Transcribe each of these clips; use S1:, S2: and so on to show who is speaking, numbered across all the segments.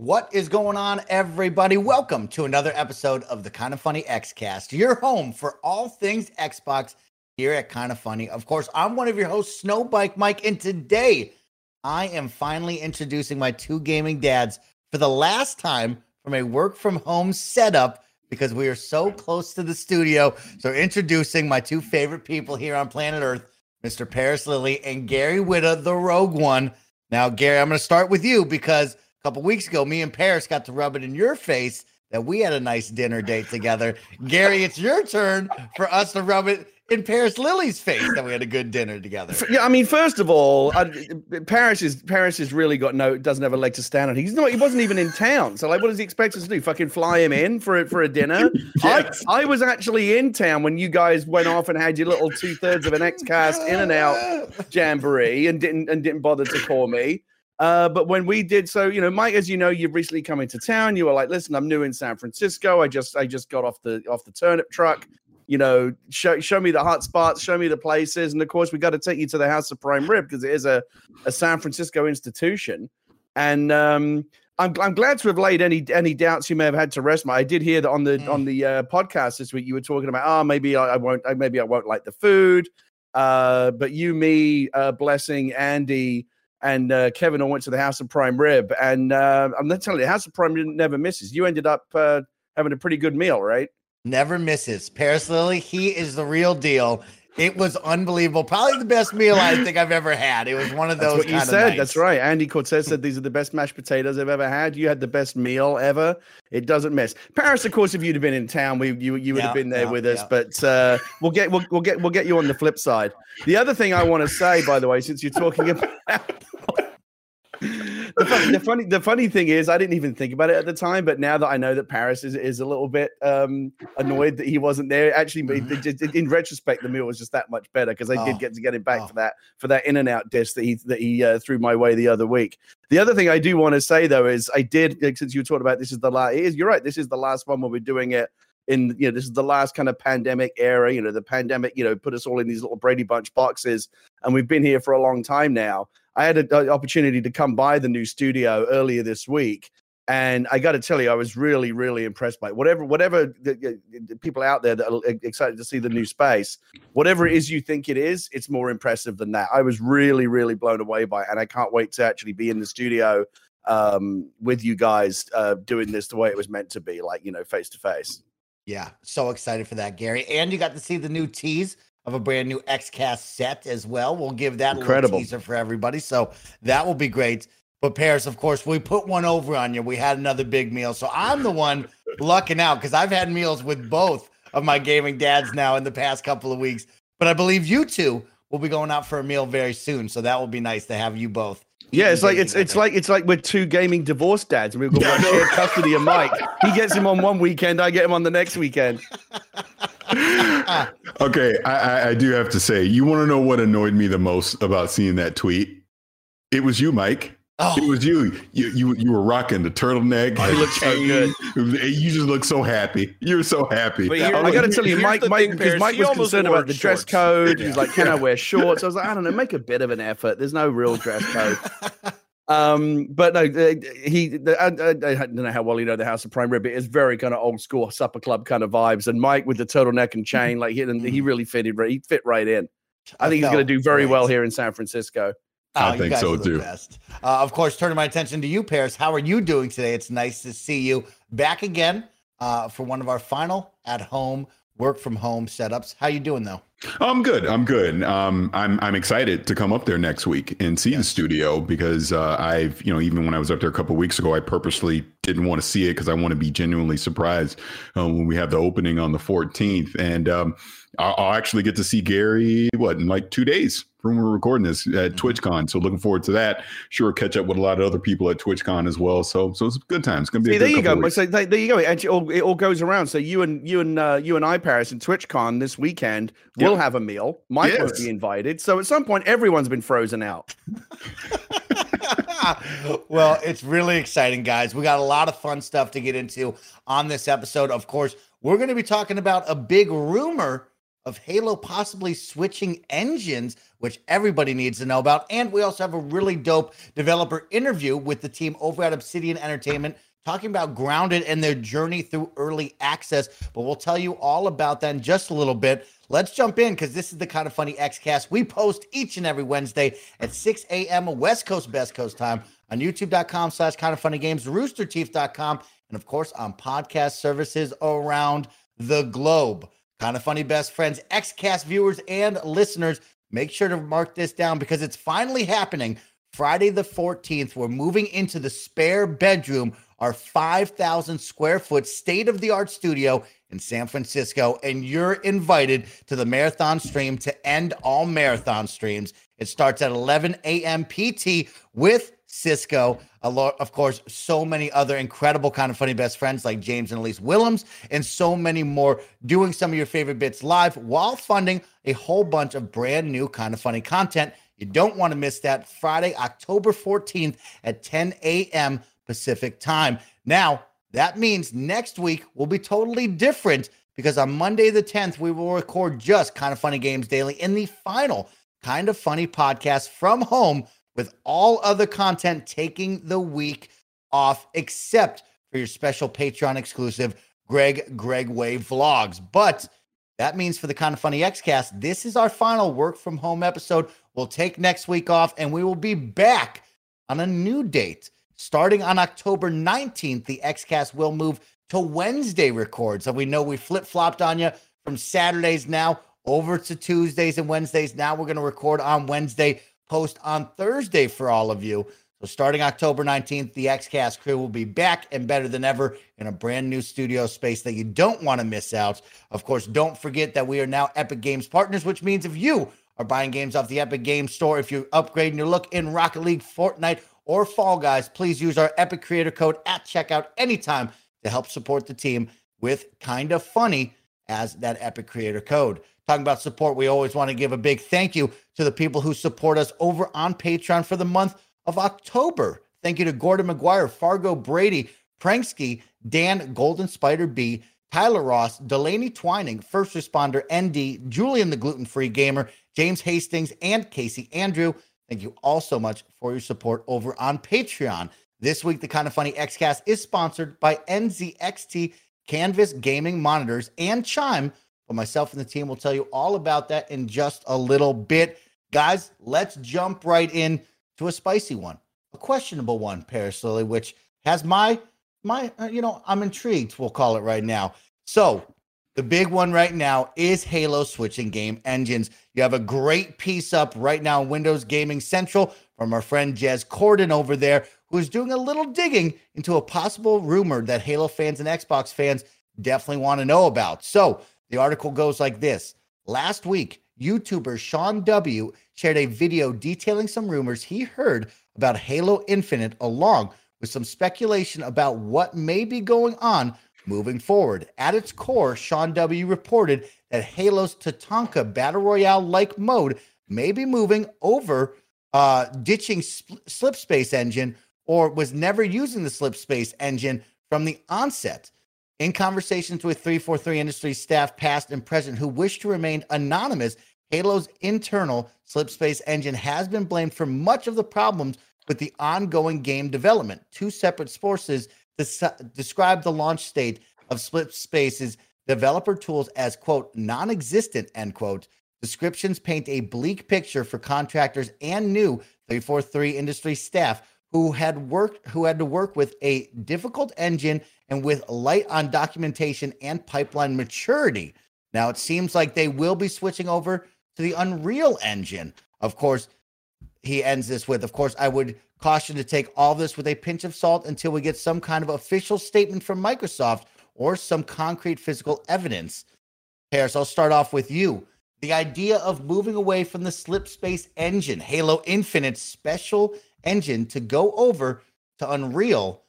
S1: What is going on, everybody? Welcome to another episode of the Kind of Funny Xcast, your home for all things Xbox here at Kind of Funny. Of course, I'm one of your hosts, Snowbike Mike, and today I am finally introducing my two gaming dads for the last time from a work from home setup because we are so close to the studio. So, introducing my two favorite people here on planet Earth, Mr. Paris Lilly and Gary Whitta, the Rogue One. Now, Gary, I'm going to start with you because couple weeks ago, me and Paris got to rub it in your face that we had a nice dinner date together. Gary, it's your turn for us to rub it in Paris Lilly's face that we had a good dinner together.
S2: Yeah, I mean, first of all, I, Paris is Paris has really got no doesn't have a leg to stand on. He's not. He wasn't even in town. So, like, what does he expect us to do? Fucking fly him in for for a dinner? yes. I, I was actually in town when you guys went off and had your little two thirds of an X cast in and out jamboree and didn't and didn't bother to call me. Uh, but when we did so, you know, Mike, as you know, you've recently come into town. You were like, listen, I'm new in San Francisco. I just I just got off the off the turnip truck. You know, show show me the hot spots, show me the places, and of course, we got to take you to the House of Prime Rib because it is a, a San Francisco institution. And um, I'm I'm glad to have laid any any doubts you may have had to rest. My, I did hear that on the mm. on the uh, podcast this week you were talking about, oh, maybe I, I won't, maybe I won't like the food. Uh, but you, me, uh, blessing Andy and uh, Kevin all went to the House of Prime Rib. And uh, I'm not telling you, House of Prime Rib never misses. You ended up uh, having a pretty good meal, right?
S1: Never misses. Paris Lilly, he is the real deal. It was unbelievable. Probably the best meal I think I've ever had. It was one of those.
S2: That's what you said. Nights. That's right. Andy Cortez said these are the best mashed potatoes I've ever had. You had the best meal ever. It doesn't miss. Paris, of course, if you'd have been in town, we you you would yeah, have been there yeah, with us. Yeah. But uh, we'll get we'll, we'll get we'll get you on the flip side. The other thing I want to say, by the way, since you're talking about the, funny, the, funny, the funny thing is, I didn't even think about it at the time, but now that I know that Paris is, is a little bit um, annoyed that he wasn't there, actually, in retrospect, the meal was just that much better because I oh. did get to get him back oh. for that for that in and out dish that he that he uh, threw my way the other week. The other thing I do want to say though is I did since you talked about this is the last. Is you're right. This is the last one where we're doing it in you know this is the last kind of pandemic era you know the pandemic you know put us all in these little brady bunch boxes and we've been here for a long time now I had an opportunity to come by the new studio earlier this week, and I got to tell you, I was really, really impressed by it. Whatever, whatever the, the people out there that are excited to see the new space, whatever it is you think it is, it's more impressive than that. I was really, really blown away by it, and I can't wait to actually be in the studio um, with you guys uh, doing this the way it was meant to be, like you know, face to face.
S1: Yeah, so excited for that, Gary. And you got to see the new tease of a brand new XCast set as well. We'll give that Incredible. teaser for everybody. So that will be great. But Paris, of course, we put one over on you. We had another big meal. So I'm the one lucking out because I've had meals with both of my gaming dads now in the past couple of weeks. But I believe you two will be going out for a meal very soon. So that will be nice to have you both.
S2: Yeah, it's like it's it's like it's like we're two gaming divorce dads, and we've got shared custody of Mike. He gets him on one weekend, I get him on the next weekend.
S3: okay, I, I do have to say, you want to know what annoyed me the most about seeing that tweet? It was you, Mike. Oh. It was you. You you you were rocking the turtleneck.
S2: I looked so good.
S3: You just look so happy. You're so happy.
S2: But I got to tell you, Mike, Mike, because Mike was concerned about the dress code. Yeah. He's like, "Can I wear shorts?" I was like, "I don't know. Make a bit of an effort. There's no real dress code." Um, but no, he. I, I, I, don't know how well you know the House of Prime Rib. It is very kind of old school supper club kind of vibes. And Mike with the turtleneck and chain, like he, he mm-hmm. really fitted. He fit right in. I think he's going to do very well here in San Francisco.
S3: Oh, I think so too. Uh,
S1: of course, turning my attention to you, Paris. How are you doing today? It's nice to see you back again uh, for one of our final at home work from home setups. How are you doing though?
S3: I'm good. I'm good. Um, I'm I'm excited to come up there next week and see the studio because uh, I've you know even when I was up there a couple weeks ago, I purposely didn't want to see it because I want to be genuinely surprised uh, when we have the opening on the 14th, and um, I'll, I'll, actually get to see Gary what in like two days from when we're recording this at mm-hmm. TwitchCon. So looking forward to that. Sure, catch up with a lot of other people at TwitchCon as well. So so it's a good time. It's gonna be.
S2: See, there you go. So there you go. It all, it all goes around. So you and you and uh, you and I, Paris, and TwitchCon this weekend will yep. have a meal. Mike yes. won't be invited. So at some point, everyone's been frozen out.
S1: well, it's really exciting, guys. We got a lot of fun stuff to get into on this episode. Of course, we're going to be talking about a big rumor of Halo possibly switching engines, which everybody needs to know about. And we also have a really dope developer interview with the team over at Obsidian Entertainment talking about Grounded and their journey through early access. But we'll tell you all about that in just a little bit. Let's jump in because this is the kind of funny Xcast we post each and every Wednesday at 6 a.m. West Coast, Best Coast time on youtube.com slash kind of funny games, roosterteeth.com, and of course on podcast services around the globe. Kind of funny best friends, Xcast viewers and listeners, make sure to mark this down because it's finally happening. Friday the 14th, we're moving into the spare bedroom our 5,000 square foot state of the art studio in San Francisco. And you're invited to the marathon stream to end all marathon streams. It starts at 11 a.m. PT with Cisco, a lot, of course, so many other incredible kind of funny best friends like James and Elise Willems, and so many more doing some of your favorite bits live while funding a whole bunch of brand new kind of funny content. You don't want to miss that Friday, October 14th at 10 a.m. Pacific time. Now, that means next week will be totally different because on Monday, the 10th, we will record just Kind of Funny Games Daily in the final Kind of Funny podcast from home with all other content taking the week off, except for your special Patreon exclusive Greg Greg Way vlogs. But that means for the Kind of Funny Xcast, this is our final work from home episode. We'll take next week off and we will be back on a new date Starting on October 19th, the XCast will move to Wednesday records. So we know we flip flopped on you from Saturdays now over to Tuesdays and Wednesdays. Now we're going to record on Wednesday, post on Thursday for all of you. So starting October 19th, the XCast crew will be back and better than ever in a brand new studio space that you don't want to miss out. Of course, don't forget that we are now Epic Games partners, which means if you are buying games off the Epic Games Store, if you're upgrading your look in Rocket League, Fortnite, or Fall Guys, please use our Epic Creator Code at checkout anytime to help support the team with Kinda Funny as that Epic Creator Code. Talking about support, we always want to give a big thank you to the people who support us over on Patreon for the month of October. Thank you to Gordon McGuire, Fargo Brady, Pranksky, Dan Golden Spider B, Tyler Ross, Delaney Twining, First Responder ND, Julian the Gluten Free Gamer, James Hastings, and Casey Andrew. Thank you all so much for your support over on Patreon. This week, the Kind of Funny Xcast is sponsored by NZXT Canvas Gaming Monitors and Chime. But myself and the team will tell you all about that in just a little bit. Guys, let's jump right in to a spicy one, a questionable one, Paris Lilly, which has my my uh, you know I'm intrigued. We'll call it right now. So the big one right now is Halo switching game engines. You have a great piece up right now in Windows Gaming Central from our friend Jez Corden over there, who's doing a little digging into a possible rumor that Halo fans and Xbox fans definitely want to know about. So the article goes like this Last week, YouTuber Sean W. shared a video detailing some rumors he heard about Halo Infinite, along with some speculation about what may be going on moving forward. At its core, Sean W. reported that Halo's Tatanka Battle Royale like mode may be moving over, uh, ditching sp- Slip Space engine, or was never using the Slip Space engine from the onset. In conversations with 343 Industry staff, past and present, who wish to remain anonymous, Halo's internal Slip Space engine has been blamed for much of the problems with the ongoing game development. Two separate sources describe the launch state of Slip Space's developer tools as quote non-existent end quote. Descriptions paint a bleak picture for contractors and new 343 industry staff who had worked who had to work with a difficult engine and with light on documentation and pipeline maturity. Now, it seems like they will be switching over to the Unreal Engine. Of course, he ends this with, of course, I would caution to take all this with a pinch of salt until we get some kind of official statement from Microsoft or some concrete physical evidence. Paris, I'll start off with you. The idea of moving away from the Slipspace engine, Halo Infinite's special engine, to go over to Unreal.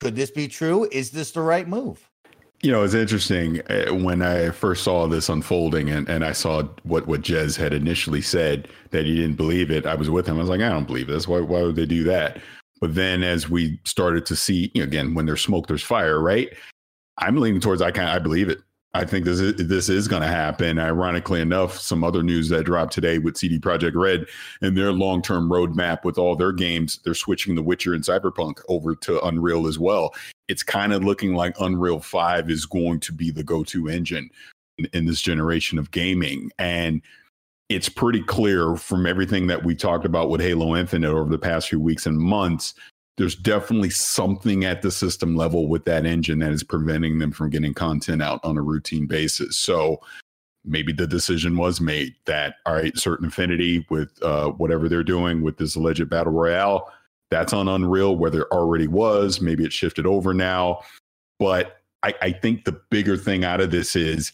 S1: Could this be true? Is this the right move?
S3: You know, it's interesting uh, when I first saw this unfolding and, and I saw what, what Jez had initially said that he didn't believe it. I was with him. I was like, I don't believe this. Why, why would they do that? But then as we started to see, you know, again, when there's smoke, there's fire, right? I'm leaning towards I kind I believe it. I think this is this is going to happen. Ironically enough, some other news that dropped today with CD Projekt Red and their long term roadmap with all their games, they're switching The Witcher and Cyberpunk over to Unreal as well. It's kind of looking like Unreal Five is going to be the go to engine in, in this generation of gaming, and it's pretty clear from everything that we talked about with Halo Infinite over the past few weeks and months there's definitely something at the system level with that engine that is preventing them from getting content out on a routine basis. So maybe the decision was made that all right, certain affinity with uh, whatever they're doing with this alleged battle royale, that's on Unreal where there already was. Maybe it shifted over now, but I, I think the bigger thing out of this is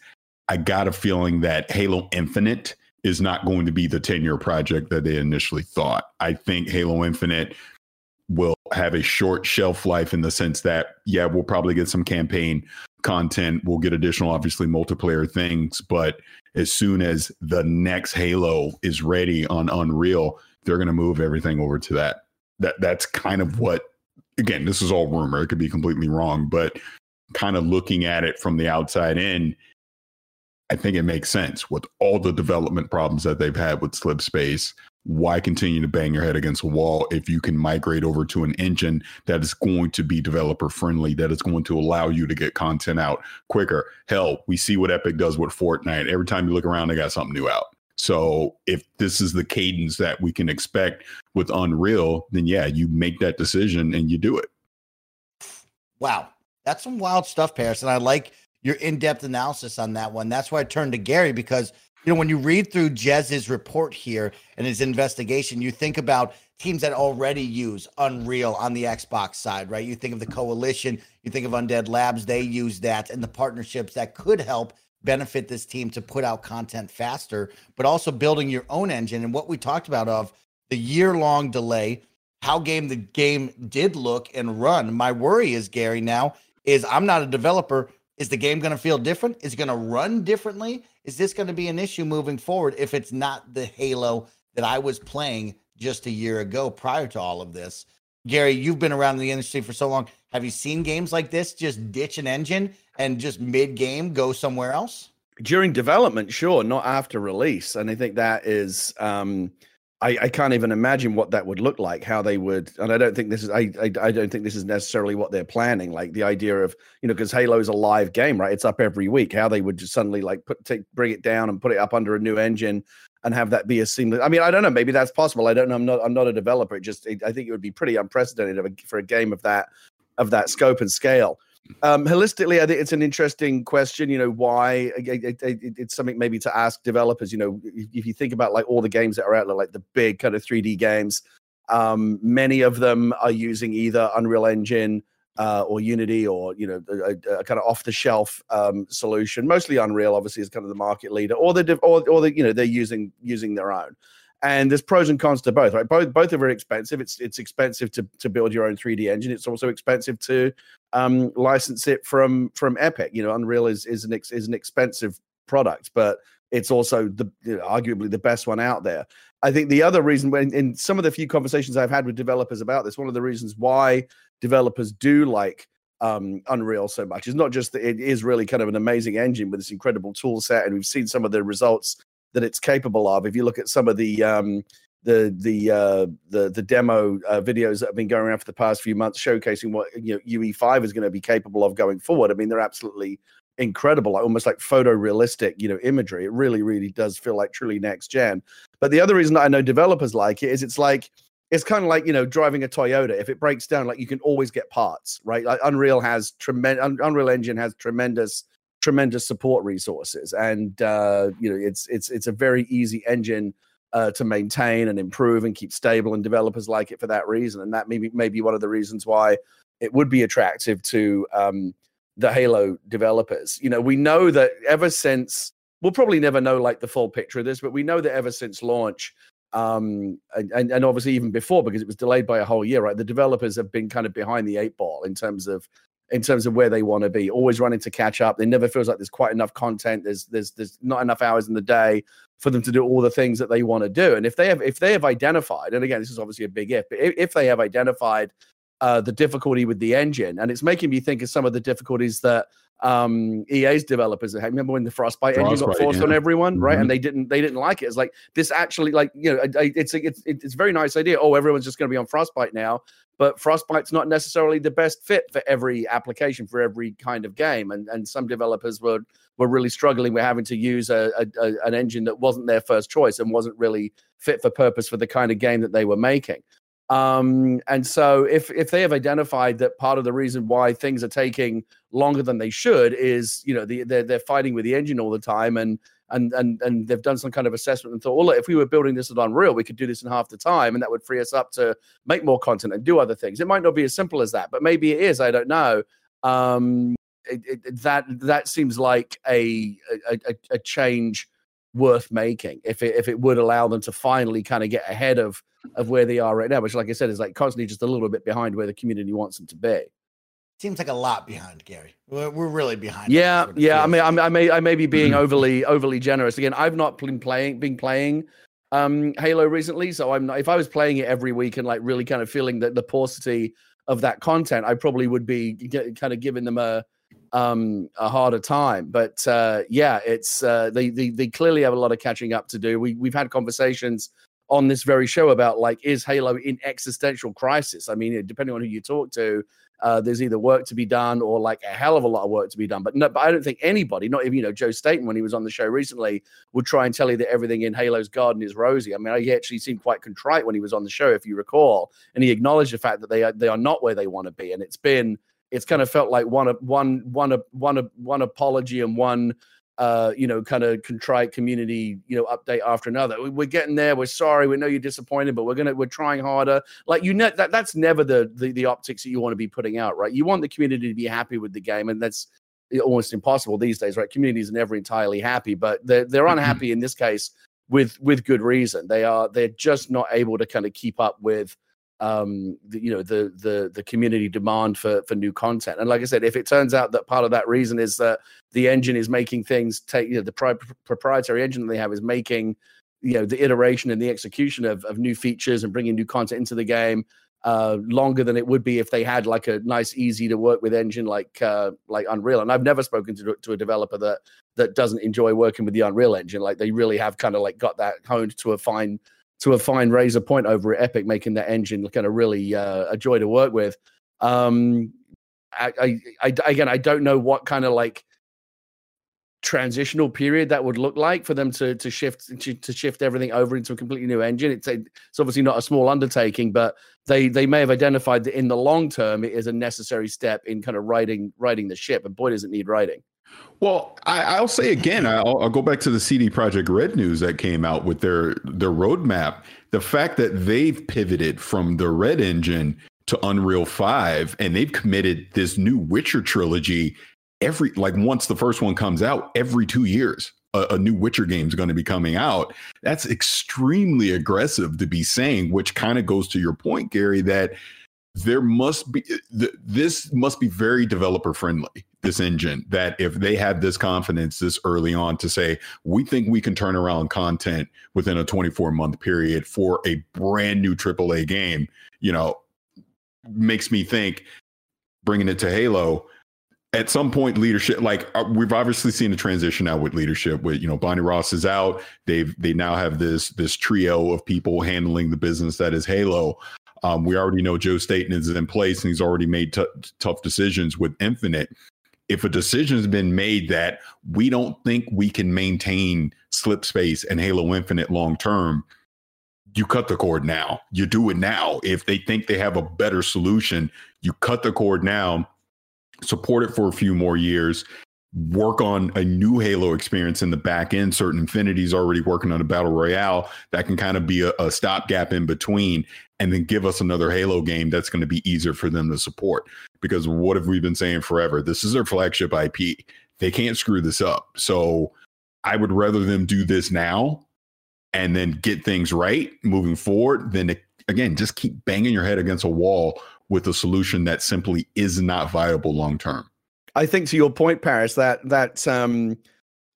S3: I got a feeling that Halo Infinite is not going to be the 10 year project that they initially thought. I think Halo Infinite will have a short shelf life in the sense that yeah we'll probably get some campaign content. We'll get additional obviously multiplayer things. But as soon as the next halo is ready on unreal they're going to move everything over to that. That that's kind of what again this is all rumor. It could be completely wrong but kind of looking at it from the outside in i think it makes sense with all the development problems that they've had with slip space why continue to bang your head against a wall if you can migrate over to an engine that is going to be developer friendly, that is going to allow you to get content out quicker? Hell, we see what Epic does with Fortnite. Every time you look around, they got something new out. So if this is the cadence that we can expect with Unreal, then yeah, you make that decision and you do it.
S1: Wow. That's some wild stuff, Paris. And I like your in depth analysis on that one. That's why I turned to Gary because you know, when you read through Jez's report here and his investigation, you think about teams that already use Unreal on the Xbox side, right? You think of the Coalition, you think of Undead Labs, they use that, and the partnerships that could help benefit this team to put out content faster, but also building your own engine. And what we talked about of the year long delay, how game the game did look and run. My worry is, Gary, now is I'm not a developer. Is the game going to feel different? Is it going to run differently? Is this going to be an issue moving forward if it's not the Halo that I was playing just a year ago prior to all of this? Gary, you've been around the industry for so long. Have you seen games like this just ditch an engine and just mid game go somewhere else?
S2: During development, sure, not after release. And I think that is um I, I, can't even imagine what that would look like. How they would, and I don't think this is. I, I, I don't think this is necessarily what they're planning. Like the idea of you know, because Halo is a live game, right? It's up every week. How they would just suddenly like put take bring it down and put it up under a new engine and have that be a seamless. I mean, I don't know. Maybe that's possible. I don't know. I'm not. I'm not a developer. It just. It, I think it would be pretty unprecedented for a game of that of that scope and scale. Um, holistically, I think it's an interesting question. You know, why it, it, it, it's something maybe to ask developers. You know, if, if, you think about like all the games that are out there, like the big kind of 3D games, um, many of them are using either Unreal Engine uh, or Unity or you know a, a kind of off the shelf um, solution. Mostly Unreal, obviously, is kind of the market leader, or the or or the you know they're using using their own and there's pros and cons to both right? Both both are very expensive. It's it's expensive to to build your own 3d engine. It's also expensive to um license it from from epic. You know unreal is is an is an expensive product but it's also the you know, arguably the best one out there. I think the other reason when in some of the few conversations i've had with developers about this one of the reasons why developers do like um, Unreal so much. It's not just that it is really kind of an amazing engine with this incredible tool set, and we've seen some of the results that it's capable of. If you look at some of the um, the the uh, the the demo uh, videos that have been going around for the past few months, showcasing what you know UE5 is going to be capable of going forward. I mean, they're absolutely incredible, like almost like photorealistic, you know, imagery. It really, really does feel like truly next gen. But the other reason that I know developers like it is it's like it's kind of like you know driving a Toyota. If it breaks down, like you can always get parts, right? Like Unreal has tremendous, Unreal Engine has tremendous tremendous support resources, and uh, you know it's it's it's a very easy engine uh, to maintain and improve and keep stable, and developers like it for that reason. And that may be, may be one of the reasons why it would be attractive to um, the Halo developers. You know, we know that ever since we'll probably never know like the full picture of this, but we know that ever since launch, um, and, and obviously even before because it was delayed by a whole year, right? The developers have been kind of behind the eight ball in terms of in terms of where they want to be, always running to catch up. They never feels like there's quite enough content. There's there's there's not enough hours in the day for them to do all the things that they want to do. And if they have if they have identified, and again, this is obviously a big if, but if, if they have identified uh, the difficulty with the engine, and it's making me think of some of the difficulties that um EA's developers. Remember when the Frostbite, Frostbite engine got forced yeah. on everyone, right? Mm-hmm. And they didn't they didn't like it. It's like this actually like you know it's a, it's it's a very nice idea. Oh, everyone's just going to be on Frostbite now, but Frostbite's not necessarily the best fit for every application for every kind of game. And and some developers were were really struggling with having to use a, a, a an engine that wasn't their first choice and wasn't really fit for purpose for the kind of game that they were making. Um, and so if if they have identified that part of the reason why things are taking longer than they should is, you know, the, they're they're fighting with the engine all the time and and and and they've done some kind of assessment and thought, well, look, if we were building this at Unreal, we could do this in half the time, and that would free us up to make more content and do other things. It might not be as simple as that, but maybe it is. I don't know. Um, it, it, that that seems like a a, a change worth making if it if it would allow them to finally kind of get ahead of of where they are right now, which, like I said, is like constantly just a little bit behind where the community wants them to be.
S1: Seems like a lot behind, Gary. We're, we're really behind.
S2: Yeah, yeah. I mean, I may I may be being overly overly generous. Again, I've not been playing been playing um Halo recently, so I'm not. If I was playing it every week and like really kind of feeling that the paucity of that content, I probably would be get, kind of giving them a um, a harder time. But uh, yeah, it's uh, they, they they clearly have a lot of catching up to do. We we've had conversations on this very show about like is Halo in existential crisis? I mean, depending on who you talk to, uh, there's either work to be done or like a hell of a lot of work to be done. But no, but I don't think anybody, not even you know Joe Staten when he was on the show recently, would try and tell you that everything in Halo's garden is rosy. I mean, he actually seemed quite contrite when he was on the show, if you recall, and he acknowledged the fact that they are they are not where they want to be, and it's been it's kind of felt like one one one one one apology and one uh, you know, kind of contrite community, you know, update after another. We're getting there. We're sorry. We know you're disappointed, but we're gonna we're trying harder. Like you know, that that's never the, the the optics that you want to be putting out, right? You want the community to be happy with the game, and that's almost impossible these days, right? Communities are never entirely happy, but they're they're mm-hmm. unhappy in this case with with good reason. They are they're just not able to kind of keep up with um, the, you know the the the community demand for for new content. And like I said, if it turns out that part of that reason is that the engine is making things take you know the pri- proprietary engine they have is making you know the iteration and the execution of, of new features and bringing new content into the game uh, longer than it would be if they had like a nice, easy to work with engine like uh, like Unreal. And I've never spoken to to a developer that that doesn't enjoy working with the Unreal engine. Like they really have kind of like got that honed to a fine to a fine razor point over at Epic, making that engine kind of really uh, a joy to work with. Um, I, I, I, again, I don't know what kind of like transitional period that would look like for them to to shift to, to shift everything over into a completely new engine. It's a, it's obviously not a small undertaking, but they they may have identified that in the long term it is a necessary step in kind of riding riding the ship. And boy, does it need riding.
S3: Well, I, will say again, I'll, I'll, go back to the CD Projekt Red news that came out with their their roadmap. The fact that they've pivoted from the Red engine to Unreal Five, and they've committed this new Witcher trilogy every like once the first one comes out, every two years a, a new Witcher game is going to be coming out. That's extremely aggressive to be saying, which kind of goes to your point, Gary, that there must be th- this must be very developer friendly this engine that if they have this confidence this early on to say we think we can turn around content within a 24 month period for a brand new AAA game you know makes me think bringing it to Halo at some point leadership like uh, we've obviously seen a transition now with leadership with you know Bonnie Ross is out they've they now have this this trio of people handling the business that is Halo um, we already know Joe Staten is in place and he's already made t- tough decisions with Infinite. If a decision has been made that we don't think we can maintain slip space and Halo Infinite long term, you cut the cord now. You do it now. If they think they have a better solution, you cut the cord now, support it for a few more years, work on a new Halo experience in the back end. Certain Affinity's already working on a battle royale that can kind of be a, a stopgap in between, and then give us another Halo game that's going to be easier for them to support. Because what have we been saying forever? This is their flagship IP. They can't screw this up. So I would rather them do this now and then get things right moving forward than to, again just keep banging your head against a wall with a solution that simply is not viable long term.
S2: I think to your point, Paris, that that um,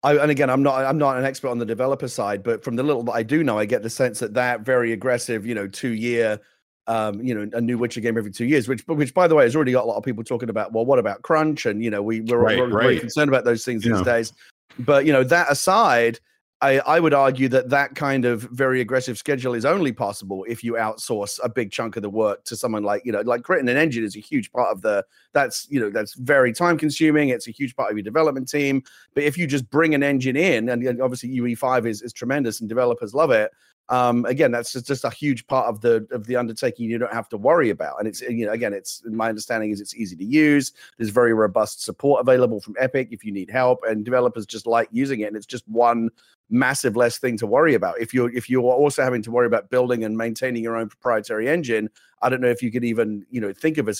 S2: I, and again, I'm not I'm not an expert on the developer side, but from the little that I do know, I get the sense that that very aggressive, you know, two year, um, you know, a new Witcher game every two years, which which by the way has already got a lot of people talking about. Well, what about crunch? And you know, we we're, right, we're right. very concerned about those things these days. But you know, that aside, I, I would argue that that kind of very aggressive schedule is only possible if you outsource a big chunk of the work to someone like you know like creating an engine is a huge part of the that's you know that's very time consuming it's a huge part of your development team but if you just bring an engine in and obviously UE5 is is tremendous and developers love it um, again, that's just, just a huge part of the of the undertaking you don't have to worry about. And it's you know again, it's my understanding is it's easy to use. There's very robust support available from Epic if you need help, and developers just like using it. And it's just one massive less thing to worry about. If you're if you're also having to worry about building and maintaining your own proprietary engine, I don't know if you could even you know think of a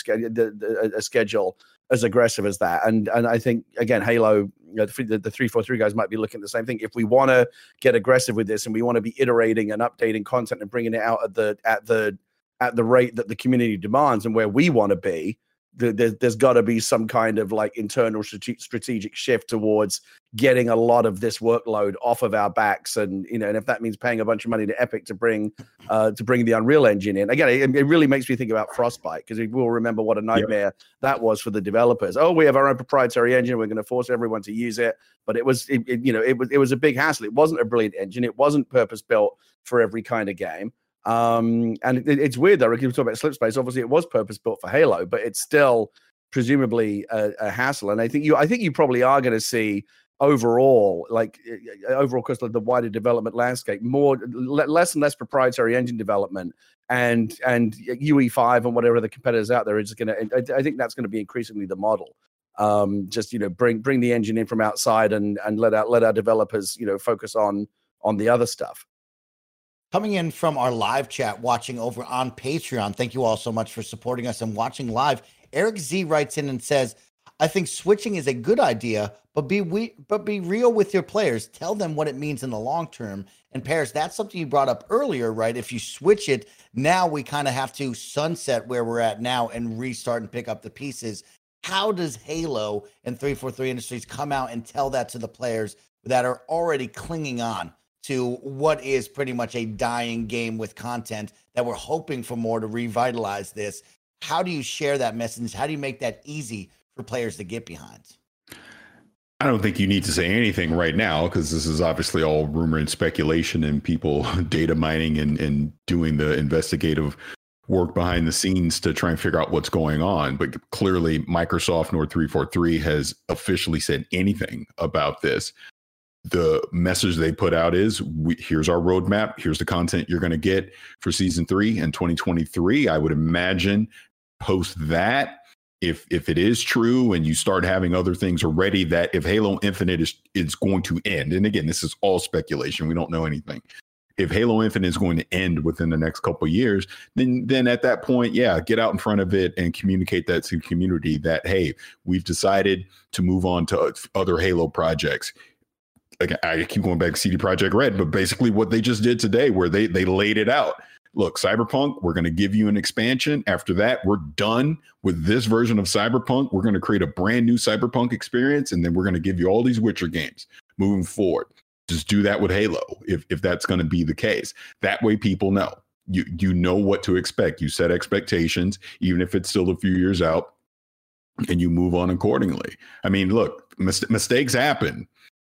S2: a schedule as aggressive as that. And and I think again, Halo, you know, the, the three four three guys might be looking at the same thing. If we want to get aggressive with this and we want to be iterating and updating content and bringing it out at the at the at the rate that the community demands and where we want to be, there's, there's got to be some kind of like internal strategic shift towards getting a lot of this workload off of our backs and you know and if that means paying a bunch of money to epic to bring uh to bring the unreal engine in again it, it really makes me think about frostbite because we will remember what a nightmare yep. that was for the developers oh we have our own proprietary engine we're going to force everyone to use it but it was it, it, you know it was it was a big hassle it wasn't a brilliant engine it wasn't purpose built for every kind of game um, and it, it's weird though. We talk about slip space. Obviously, it was purpose built for Halo, but it's still presumably a, a hassle. And I think you, I think you probably are going to see overall, like overall, because of the wider development landscape, more less and less proprietary engine development, and and UE5 and whatever the competitors out there is going to. I think that's going to be increasingly the model. Um, just you know, bring bring the engine in from outside and and let out let our developers you know focus on on the other stuff.
S1: Coming in from our live chat, watching over on Patreon. Thank you all so much for supporting us and watching live. Eric Z writes in and says, I think switching is a good idea, but be we but be real with your players. Tell them what it means in the long term. And Paris, that's something you brought up earlier, right? If you switch it, now we kind of have to sunset where we're at now and restart and pick up the pieces. How does Halo and 343 Industries come out and tell that to the players that are already clinging on to what is pretty much a dying game with content that we're hoping for more to revitalize this. How do you share that message? How do you make that easy for players to get behind?
S3: I don't think you need to say anything right now because this is obviously all rumor and speculation and people data mining and, and doing the investigative work behind the scenes to try and figure out what's going on. But clearly, Microsoft Nord 343 has officially said anything about this the message they put out is we, here's our roadmap. Here's the content you're going to get for season three and 2023 i would imagine post that if if it is true and you start having other things already that if halo infinite is is going to end and again this is all speculation we don't know anything. If halo infinite is going to end within the next couple years then then at that point yeah get out in front of it and communicate that to the community that hey we've decided to move on to other halo projects like I keep going back to CD Projekt Red, but basically what they just did today, where they they laid it out. Look, Cyberpunk, we're going to give you an expansion. After that, we're done with this version of Cyberpunk. We're going to create a brand new Cyberpunk experience, and then we're going to give you all these Witcher games moving forward. Just do that with Halo, if if that's going to be the case. That way, people know you you know what to expect. You set expectations, even if it's still a few years out, and you move on accordingly. I mean, look, mis- mistakes happen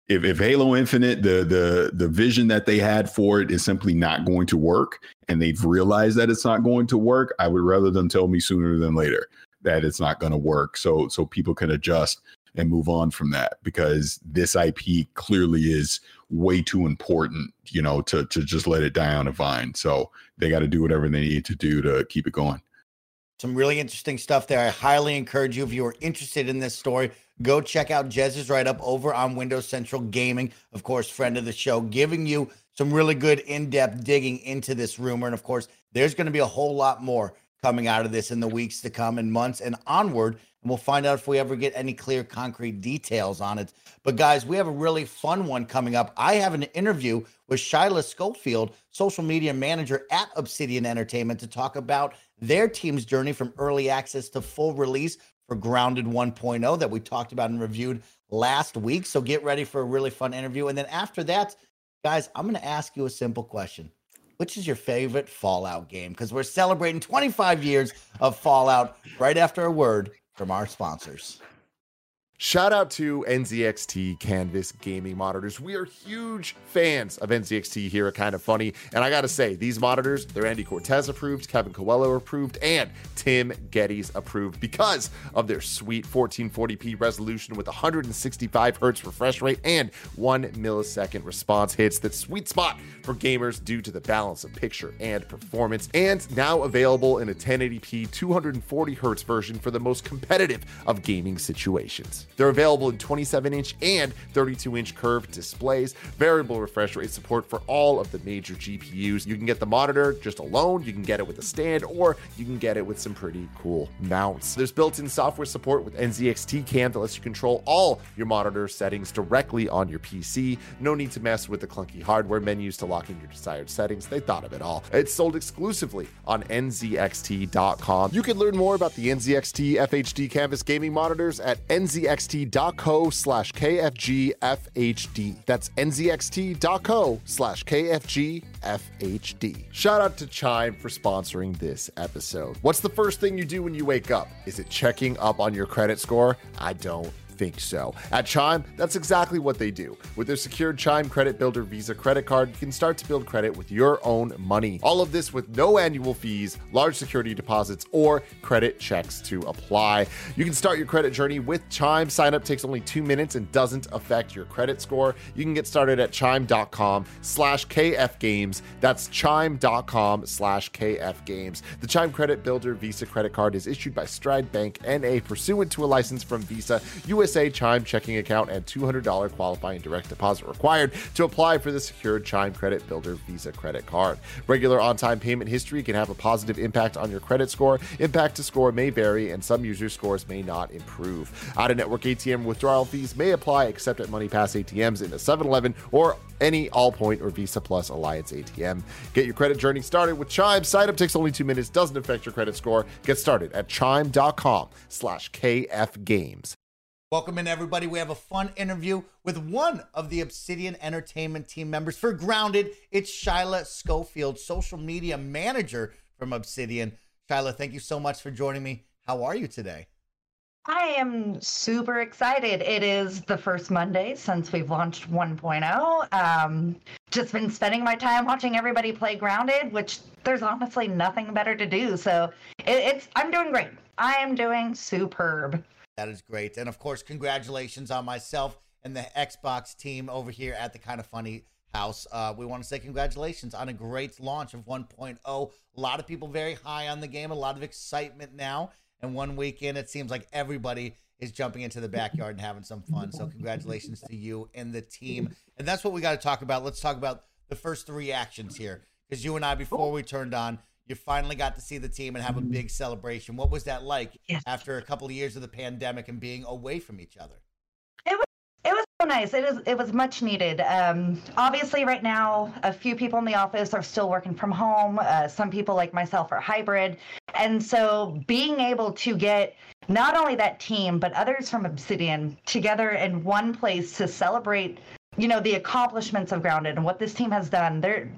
S3: if, if Halo Infinite, the the the vision that they had for it is simply not going to work, and they've realized that it's not going to work, I would rather them tell me sooner than later that it's not going to work, so so people can adjust and move on from that because this IP clearly is way too important, you know, to to just let it die on a vine. So they got to do whatever they need to do to keep it going
S1: Some really interesting stuff there. I highly encourage you if you are interested in this story, go check out Jez's write up over on Windows Central Gaming. Of course, friend of the show, giving you some really good in depth digging into this rumor. And of course, there's going to be a whole lot more coming out of this in the weeks to come and months and onward. And we'll find out if we ever get any clear, concrete details on it. But guys, we have a really fun one coming up. I have an interview with Shyla Schofield, social media manager at Obsidian Entertainment, to talk about their team's journey from early access to full release for Grounded 1.0 that we talked about and reviewed last week. So get ready for a really fun interview. And then after that, guys, I'm going to ask you a simple question. Which is your favorite Fallout game? Because we're celebrating 25 years of Fallout right after a word from our sponsors.
S4: Shout out to NZXT Canvas gaming monitors. We are huge fans of NZXT here at Kind of Funny. And I got to say, these monitors, they're Andy Cortez approved, Kevin Coelho approved, and Tim Gettys approved because of their sweet 1440p resolution with 165 hertz refresh rate and one millisecond response hits. That sweet spot for gamers due to the balance of picture and performance. And now available in a 1080p 240 hertz version for the most competitive of gaming situations. They're available in 27 inch and 32 inch curved displays, variable refresh rate support for all of the major GPUs. You can get the monitor just alone, you can get it with a stand, or you can get it with some pretty cool mounts. There's built in software support with NZXT Cam that lets you control all your monitor settings directly on your PC. No need to mess with the clunky hardware menus to lock in your desired settings. They thought of it all. It's sold exclusively on NZXT.com. You can learn more about the NZXT FHD Canvas gaming monitors at NZXT nzxt.co slash kfgfhd. That's nzxt.co slash kfgfhd. Shout out to Chime for sponsoring this episode. What's the first thing you do when you wake up? Is it checking up on your credit score? I don't think so. At Chime, that's exactly what they do. With their secured Chime Credit Builder Visa credit card, you can start to build credit with your own money. All of this with no annual fees, large security deposits, or credit checks to apply. You can start your credit journey with Chime. Sign up takes only two minutes and doesn't affect your credit score. You can get started at chime.com slash kfgames. That's chime.com slash kfgames. The Chime Credit Builder Visa credit card is issued by Stride Bank NA pursuant to a license from Visa, US USA Chime checking account and $200 qualifying direct deposit required to apply for the secured Chime Credit Builder Visa credit card. Regular on time payment history can have a positive impact on your credit score. Impact to score may vary, and some users' scores may not improve. Out of network ATM withdrawal fees may apply except at MoneyPass ATMs in a 7 Eleven or any Allpoint or Visa Plus Alliance ATM. Get your credit journey started with Chime. Sign up takes only two minutes, doesn't affect your credit score. Get started at chime.com slash kfgames.
S1: Welcome in, everybody. We have a fun interview with one of the Obsidian Entertainment team members for Grounded. It's Shyla Schofield, social media manager from Obsidian. Shyla, thank you so much for joining me. How are you today?
S5: I am super excited. It is the first Monday since we've launched 1.0. Um, just been spending my time watching everybody play Grounded, which there's honestly nothing better to do. So it, it's I'm doing great. I am doing superb.
S1: That is great. And of course, congratulations on myself and the Xbox team over here at the Kind of Funny House. Uh, we want to say congratulations on a great launch of 1.0. A lot of people very high on the game, a lot of excitement now. And one weekend, it seems like everybody is jumping into the backyard and having some fun. So, congratulations to you and the team. And that's what we got to talk about. Let's talk about the first three reactions here. Because you and I, before we turned on, you finally got to see the team and have a big celebration. What was that like yes. after a couple of years of the pandemic and being away from each other?
S5: It was it was so nice. It is it was much needed. Um, obviously, right now, a few people in the office are still working from home. Uh, some people, like myself, are hybrid, and so being able to get not only that team but others from Obsidian together in one place to celebrate you know the accomplishments of grounded and what this team has done they're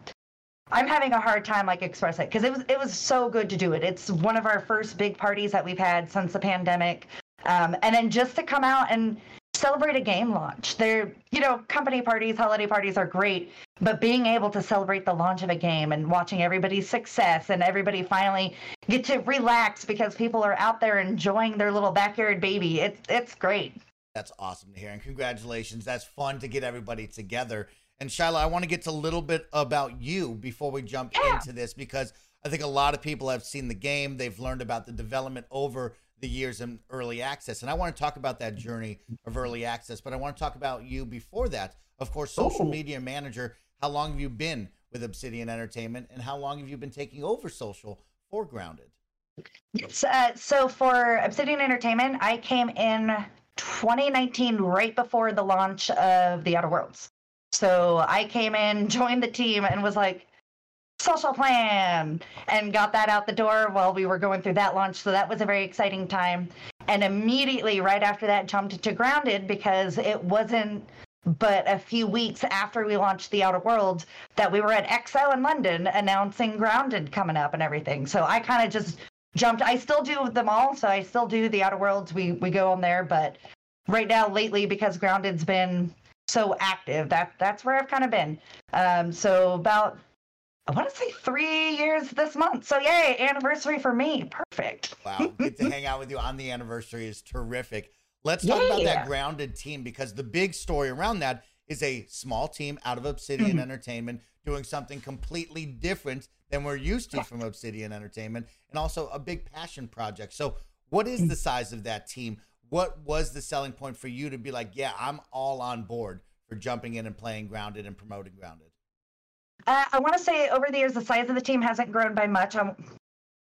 S5: I'm having a hard time like express it because it was it was so good to do it. It's one of our first big parties that we've had since the pandemic, um, and then just to come out and celebrate a game launch. They're you know company parties, holiday parties are great, but being able to celebrate the launch of a game and watching everybody's success and everybody finally get to relax because people are out there enjoying their little backyard baby. It's it's great.
S1: That's awesome to hear, and congratulations. That's fun to get everybody together. And Shyla, I want to get to a little bit about you before we jump yeah. into this because I think a lot of people have seen the game. They've learned about the development over the years in early access. And I want to talk about that journey of early access, but I want to talk about you before that. Of course, social media manager. How long have you been with Obsidian Entertainment and how long have you been taking over social for Grounded?
S5: So, uh, so for Obsidian Entertainment, I came in 2019, right before the launch of The Outer Worlds. So I came in, joined the team, and was like, social plan, and got that out the door while we were going through that launch. So that was a very exciting time. And immediately, right after that, jumped to Grounded because it wasn't but a few weeks after we launched the outer worlds that we were at exo in london announcing grounded coming up and everything so i kind of just jumped i still do them all so i still do the outer worlds we we go on there but right now lately because grounded's been so active that that's where i've kind of been um so about I want to say three years this month. So yay, anniversary for me. Perfect.
S1: Wow. Get to hang out with you on the anniversary is terrific. Let's talk yeah. about that grounded team because the big story around that is a small team out of Obsidian mm-hmm. Entertainment doing something completely different than we're used to from Obsidian Entertainment and also a big passion project. So, what is the size of that team? What was the selling point for you to be like, yeah, I'm all on board for jumping in and playing Grounded and promoting Grounded?
S5: Uh, I want to say over the years, the size of the team hasn't grown by much. I'm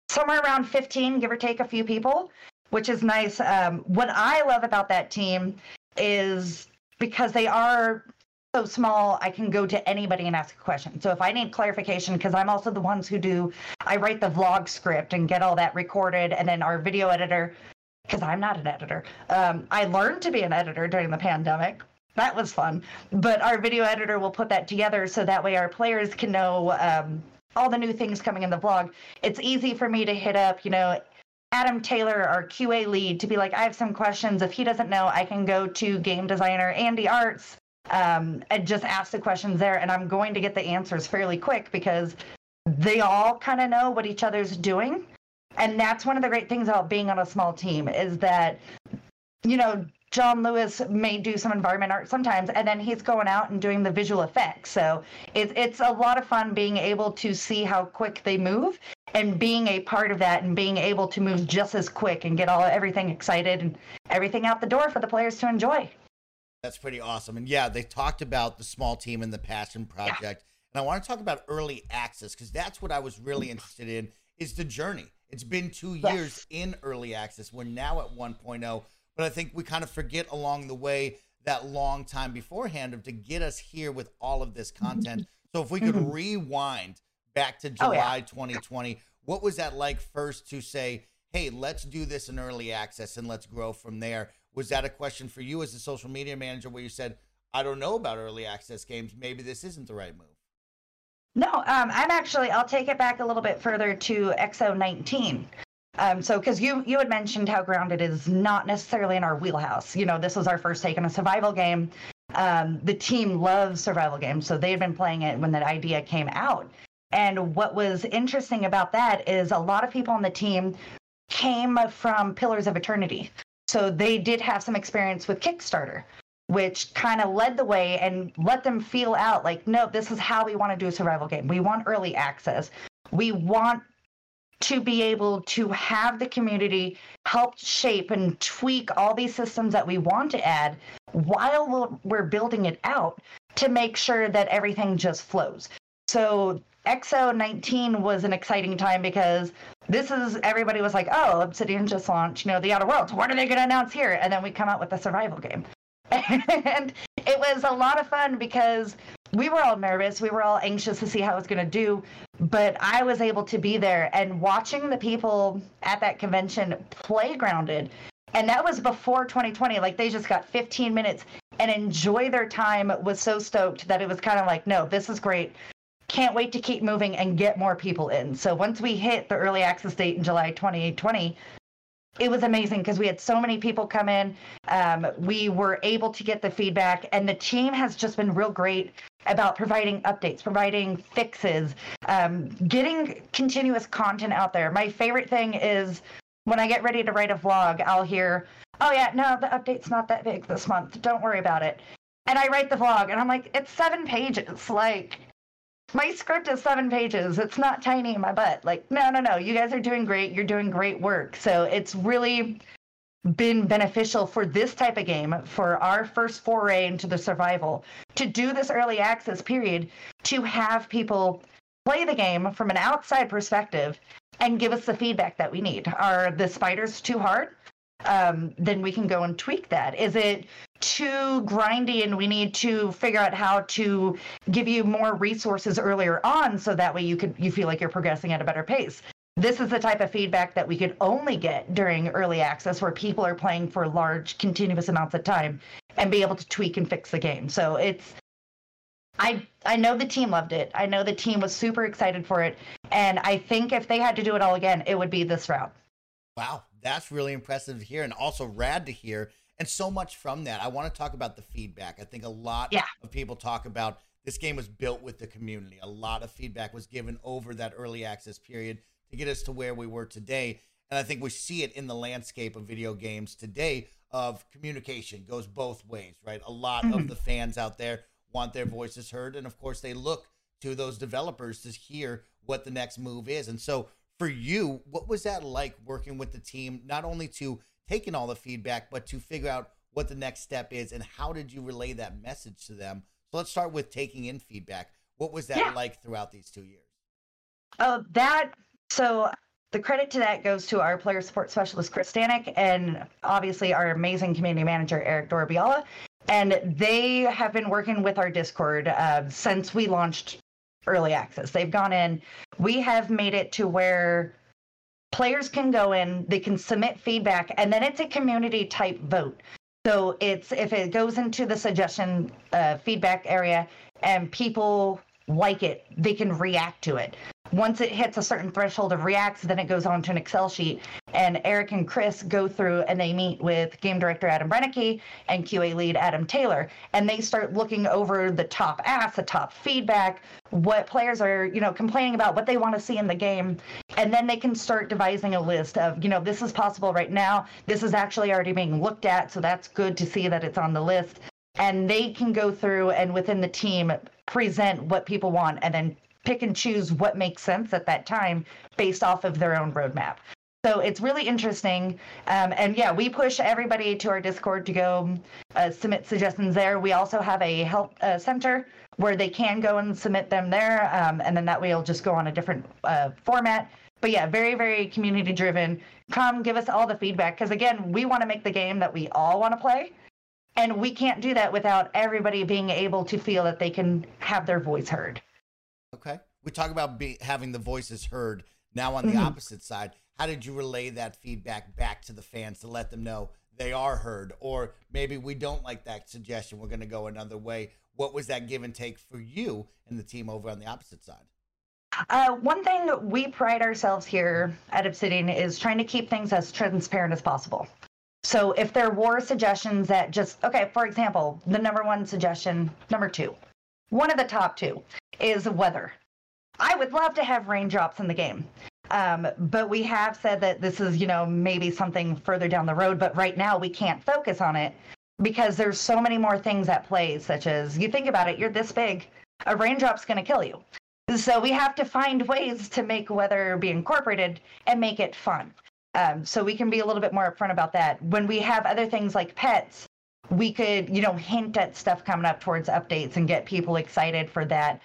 S5: somewhere around 15, give or take a few people which is nice. Um, what I love about that team is because they are so small, I can go to anybody and ask a question. So if I need clarification, because I'm also the ones who do, I write the vlog script and get all that recorded, and then our video editor, because I'm not an editor. Um, I learned to be an editor during the pandemic. That was fun. But our video editor will put that together so that way our players can know um, all the new things coming in the vlog. It's easy for me to hit up, you know, Adam Taylor, our QA lead, to be like, I have some questions. If he doesn't know, I can go to game designer Andy Arts um, and just ask the questions there. And I'm going to get the answers fairly quick because they all kind of know what each other's doing. And that's one of the great things about being on a small team is that, you know, John Lewis may do some environment art sometimes, and then he's going out and doing the visual effects. So it's it's a lot of fun being able to see how quick they move and being a part of that and being able to move just as quick and get all everything excited and everything out the door for the players to enjoy.
S1: That's pretty awesome. And yeah, they talked about the small team and the passion project. Yeah. And I want to talk about early access because that's what I was really mm. interested in is the journey. It's been two years in early access. We're now at 1.0 but I think we kind of forget along the way that long time beforehand of to get us here with all of this content. So if we could mm-hmm. rewind back to July oh, yeah. 2020, what was that like first to say, hey, let's do this in early access and let's grow from there? Was that a question for you as a social media manager where you said, I don't know about early access games. Maybe this isn't the right move?
S5: No, um, I'm actually, I'll take it back a little bit further to X019. Um, so, because you you had mentioned how grounded is not necessarily in our wheelhouse. You know, this was our first take on a survival game. Um, the team loves survival games, so they had been playing it when that idea came out. And what was interesting about that is a lot of people on the team came from Pillars of Eternity, so they did have some experience with Kickstarter, which kind of led the way and let them feel out like, no, this is how we want to do a survival game. We want early access. We want to be able to have the community help shape and tweak all these systems that we want to add while we're building it out to make sure that everything just flows. So X019 was an exciting time because this is everybody was like, oh, Obsidian just launched, you know, the Outer Worlds. What are they going to announce here? And then we come out with a survival game. and it was a lot of fun because we were all nervous. We were all anxious to see how it was going to do. But I was able to be there and watching the people at that convention play grounded. And that was before 2020. Like they just got 15 minutes and enjoy their time was so stoked that it was kind of like, no, this is great. Can't wait to keep moving and get more people in. So once we hit the early access date in July 2020, it was amazing because we had so many people come in. Um, we were able to get the feedback, and the team has just been real great about providing updates, providing fixes, um, getting continuous content out there. My favorite thing is when I get ready to write a vlog, I'll hear, oh, yeah, no, the update's not that big this month. Don't worry about it. And I write the vlog, and I'm like, it's seven pages. Like, my script is seven pages. It's not tiny in my butt. Like, no, no, no. You guys are doing great. You're doing great work. So it's really been beneficial for this type of game, for our first foray into the survival, to do this early access period, to have people play the game from an outside perspective and give us the feedback that we need. Are the spiders too hard? Um, then we can go and tweak that. Is it too grindy and we need to figure out how to give you more resources earlier on so that way you could you feel like you're progressing at a better pace this is the type of feedback that we could only get during early access where people are playing for large continuous amounts of time and be able to tweak and fix the game so it's I I know the team loved it. I know the team was super excited for it, and I think if they had to do it all again, it would be this route.
S1: Wow, that's really impressive to hear, and also rad to hear and so much from that. I want to talk about the feedback. I think a lot
S5: yeah.
S1: of people talk about this game was built with the community. A lot of feedback was given over that early access period to get us to where we were today. And I think we see it in the landscape of video games today of communication goes both ways, right? A lot mm-hmm. of the fans out there want their voices heard. And of course, they look to those developers to hear what the next move is. And so for you, what was that like working with the team, not only to taken all the feedback, but to figure out what the next step is and how did you relay that message to them? So let's start with taking in feedback. What was that yeah. like throughout these two years?
S5: Oh, that so the credit to that goes to our player support specialist Chris Stanek and obviously our amazing community manager Eric Dorabiala. And they have been working with our Discord uh, since we launched early access. They've gone in. We have made it to where players can go in, they can submit feedback, and then it's a community type vote. So it's if it goes into the suggestion uh, feedback area and people like it, they can react to it. Once it hits a certain threshold of reacts, then it goes on to an Excel sheet. And Eric and Chris go through and they meet with game director Adam Brennecke and QA lead Adam Taylor. And they start looking over the top asks, the top feedback, what players are, you know, complaining about, what they want to see in the game. And then they can start devising a list of, you know, this is possible right now. This is actually already being looked at. So that's good to see that it's on the list. And they can go through and within the team present what people want and then pick and choose what makes sense at that time based off of their own roadmap. So it's really interesting. Um, and yeah, we push everybody to our Discord to go uh, submit suggestions there. We also have a help uh, center where they can go and submit them there. Um, and then that way it'll just go on a different uh, format. But yeah, very, very community driven. Come give us all the feedback. Because again, we want to make the game that we all want to play. And we can't do that without everybody being able to feel that they can have their voice heard.
S1: We talk about be, having the voices heard. Now, on the mm-hmm. opposite side, how did you relay that feedback back to the fans to let them know they are heard? Or maybe we don't like that suggestion. We're going to go another way. What was that give and take for you and the team over on the opposite side?
S5: Uh, one thing we pride ourselves here at Obsidian is trying to keep things as transparent as possible. So if there were suggestions that just, okay, for example, the number one suggestion, number two, one of the top two is weather. I would love to have raindrops in the game. Um, but we have said that this is, you know, maybe something further down the road. But right now, we can't focus on it because there's so many more things at play, such as you think about it, you're this big, a raindrop's going to kill you. So we have to find ways to make weather be incorporated and make it fun. Um, so we can be a little bit more upfront about that. When we have other things like pets, we could, you know, hint at stuff coming up towards updates and get people excited for that.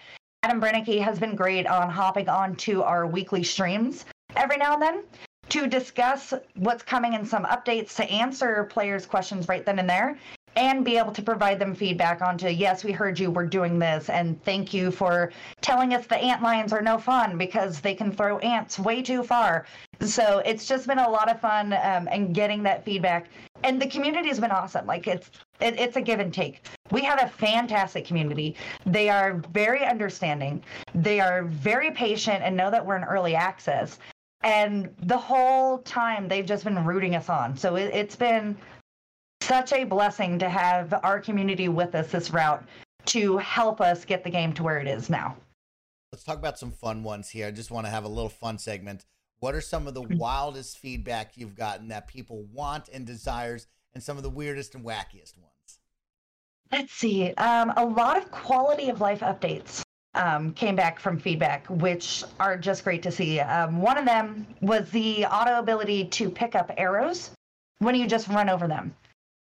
S5: Adam Brennecke has been great on hopping onto our weekly streams every now and then to discuss what's coming and some updates to answer players' questions right then and there and be able to provide them feedback onto yes we heard you we're doing this and thank you for telling us the ant lions are no fun because they can throw ants way too far. So it's just been a lot of fun um, and getting that feedback. And the community has been awesome. Like it's it, it's a give and take we have a fantastic community they are very understanding they are very patient and know that we're in early access and the whole time they've just been rooting us on so it, it's been such a blessing to have our community with us this route to help us get the game to where it is now.
S1: Let's talk about some fun ones here. I just want to have a little fun segment. What are some of the mm. wildest feedback you've gotten that people want and desires, and some of the weirdest and wackiest ones?
S5: Let's see. Um, a lot of quality of life updates. um, came back from feedback, which are just great to see. Um, one of them was the auto ability to pick up arrows when you just run over them.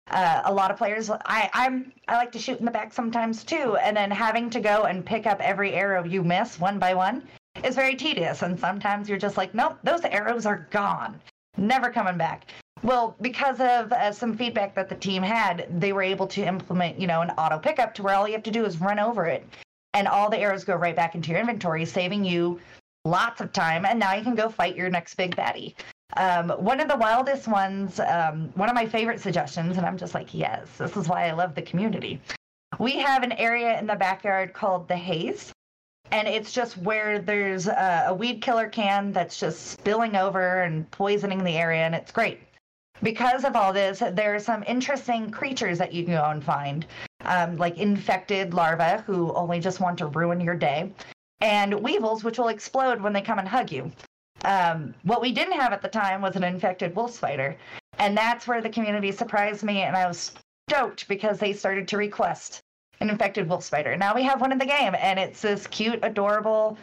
S5: Uh, a lot of players, I, I'm, I like to shoot in the back sometimes too, and then having to go and pick up every arrow you miss one by one is very tedious. And sometimes you're just like, nope, those arrows are gone, never coming back. Well, because of uh, some feedback that the team had, they were able to implement, you know, an auto pickup to where all you have to do is run over it, and all the arrows go right back into your inventory, saving you lots of time. And now you can go fight your next big baddie. Um, one of the wildest ones, um, one of my favorite suggestions, and I'm just like, yes, this is why I love the community. We have an area in the backyard called the Haze, and it's just where there's a, a weed killer can that's just spilling over and poisoning the area, and it's great because of all this, there are some interesting creatures that you can go and find, um, like infected larvae who only just want to ruin your day, and weevils, which will explode when they come and hug you. Um, what we didn't have at the time was an infected wolf spider, and that's where the community surprised me, and I was stoked because they started to request an infected wolf spider. Now we have one in the game, and it's this cute, adorable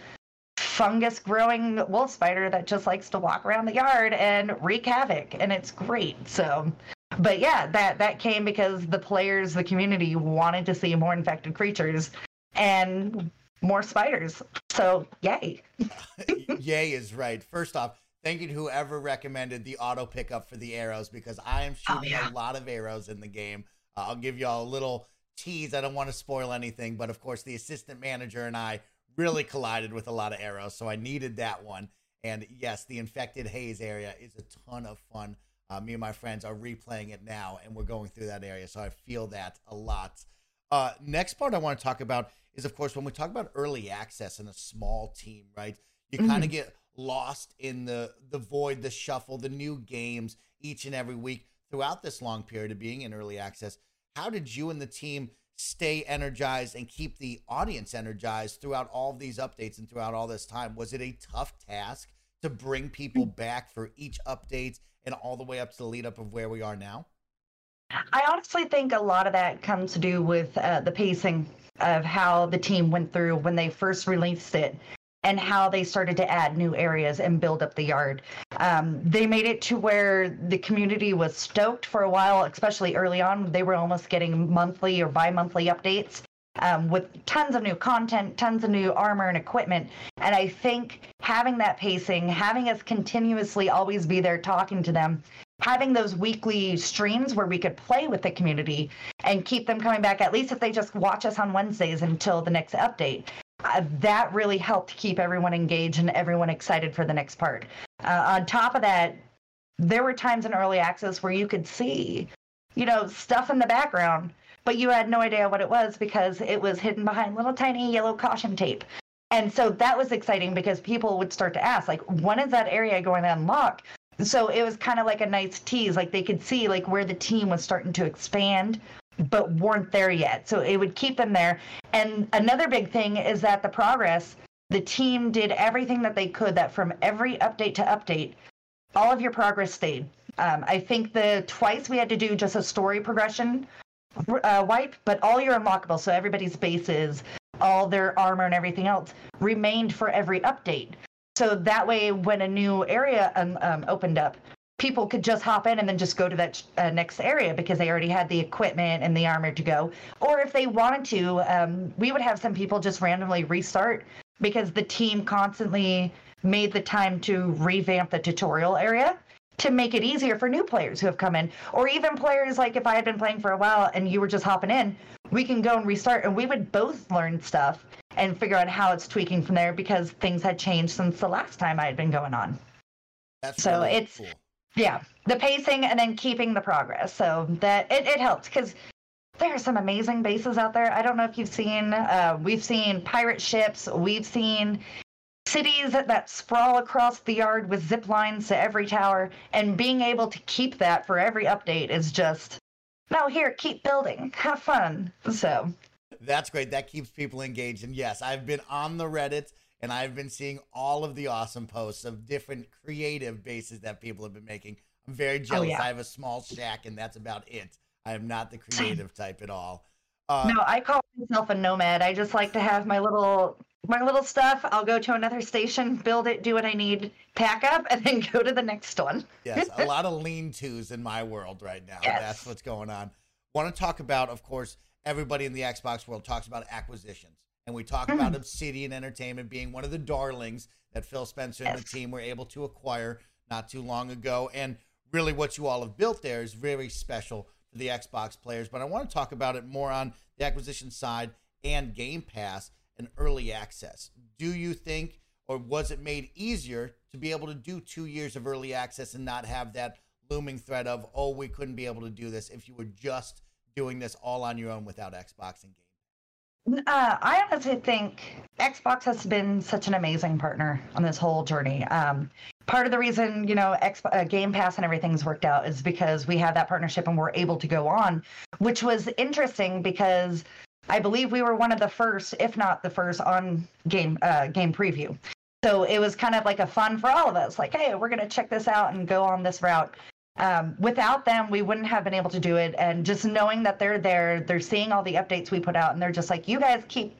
S5: fungus growing wolf spider that just likes to walk around the yard and wreak havoc and it's great. So but yeah that that came because the players the community wanted to see more infected creatures and more spiders. So yay.
S1: Yay is right. First off thank you to whoever recommended the auto pickup for the arrows because i am oh, shooting oh, yeah. a lot of arrows in the game. Uh, i'll give y'all a little tease. I don't want to spoil anything but of course the assistant manager and i really collided with a lot of arrows, so I needed that one. And yes, the infected haze area is a ton of fun. Uh, me and my friends are replaying it now, and we're going through that area, so I feel that a lot. Uh, next part I want to talk about is, of course, when we talk about early access and a small team, right? You mm-hmm. kind of get lost in the the void, the shuffle, the new games each and every week throughout this long period of being in early access. How did you and the team stay energized and keep the audience energized throughout all of these updates and throughout all this time? Was it a tough task to bring people mm. back for each update and all the way up to the lead up of where we are now?
S5: I honestly think a lot of that comes to do with uh, the pacing of how the team went through when they first released it and how they started to add new areas and build up the yard. Um, they made it to where the community was stoked for a while, especially early on. They were almost getting monthly or bi monthly updates. Um, with tons of new content, tons of new armor and equipment. And I think having that pacing, having us continuously always be there talking to them, having those weekly streams where we could play with the community and keep them coming back, at least if they just watch us on Wednesdays until the next update uh, that really helped keep everyone engaged and everyone excited for the next part. Uh, on top of that, there were times in early access where you could see, you know, stuff in the background, but you had no idea what it was because it was hidden behind little tiny yellow caution tape. And so that was exciting because people would start to ask, like, when is that area going to unlock? So it was kind of like a nice tease, like they could see like where the team was starting to expand but weren't there yet. So it would keep them there. And another big thing is that the progress, the team did everything that they could that from every update to update, all of your progress stayed. Um, I think the twice we had to do just a story progression uh, wipe, but all your unlockable, so everybody's bases, all their armor and everything else remained for every update. So that way, when a new area um, um, opened up, people could just hop in and then just go to that uh, next area because they already had the equipment and the armor to go. Or if they wanted to, um, we would have some people just randomly restart because the team constantly made the time to revamp the tutorial area to make it easier for new players who have come in. Or even players like if i had been playing for a while and you were just hopping in we can go and restart and we would both learn stuff and figure out how it's tweaking from there because things had changed since the last time i had been going on.
S1: That's
S5: so
S1: really
S5: it's
S1: cool
S5: yeah the pacing and then keeping the progress. So that it, it helps because there are some amazing bases out there. I don't know if you've seen uh, we've seen pirate ships we've seen cities that, that sprawl across the yard with zip lines to every tower and being able to keep that for every update is just no here keep building have fun. So
S1: that's great. That keeps people engaged. And yes i've been on the reddit and I've been seeing all of the awesome posts of different creative bases that people have been making. I'm very oh, jealous. Oh, yeah. I have a small shack, and that's about it. I am not the creative type at all.
S5: Uh, no, I call myself a nomad. I just like to have my little my little stuff. I'll go to another station, build it, do what I need, pack up, and then go to the next one.
S1: yes, a lot of lean tos in my world right now.
S5: Yes.
S1: That's what's going on. Want to talk about, of course, everybody in the Xbox world talks about acquisitions. And we talk about Obsidian Entertainment being one of the darlings that Phil Spencer and the team were able to acquire not too long ago. And really, what you all have built there is very special for the Xbox players. But I want to talk about it more on the acquisition side and Game Pass and early access. Do you think, or was it made easier to be able to do two years of early access and not have that looming threat of, oh, we couldn't be able to do this if you were just doing this all on your own without Xbox and Game?
S5: Uh, I honestly think Xbox has been such an amazing partner on this whole journey. Um, part of the reason, you know, X, uh, Game Pass and everything's worked out is because we have that partnership and we're able to go on, which was interesting because I believe we were one of the first, if not the first, on game uh, game preview. So it was kind of like a fun for all of us. Like, hey, we're gonna check this out and go on this route. Um, without them, we wouldn't have been able to do it. And just knowing that they're there, they're seeing all the updates we put out, and they're just like, you guys keep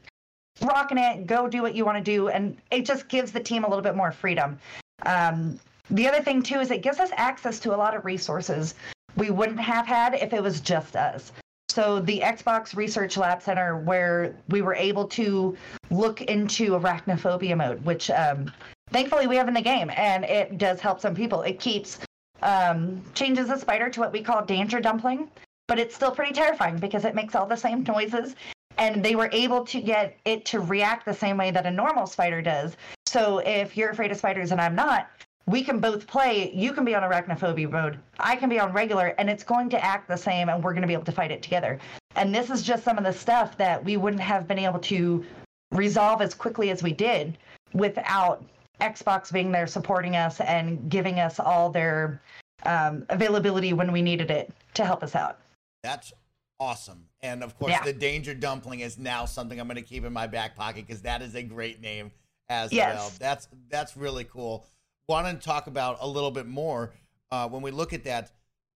S5: rocking it, go do what you want to do. And it just gives the team a little bit more freedom. Um, the other thing, too, is it gives us access to a lot of resources we wouldn't have had if it was just us. So the Xbox Research Lab Center, where we were able to look into arachnophobia mode, which um, thankfully we have in the game, and it does help some people. It keeps um, changes the spider to what we call danger dumpling, but it's still pretty terrifying because it makes all the same noises. And they were able to get it to react the same way that a normal spider does. So if you're afraid of spiders and I'm not, we can both play. You can be on arachnophobia mode. I can be on regular, and it's going to act the same, and we're going to be able to fight it together. And this is just some of the stuff that we wouldn't have been able to resolve as quickly as we did without Xbox being there supporting us and giving us all their um, availability when we needed it to help us out.
S1: That's awesome. And of course,
S5: Yeah.
S1: the Danger Dumpling is now something I'm going to keep in my back pocket because that is a great name as
S5: Yes.
S1: well. That's that's really cool. Want to talk about a little bit more uh, when we look at that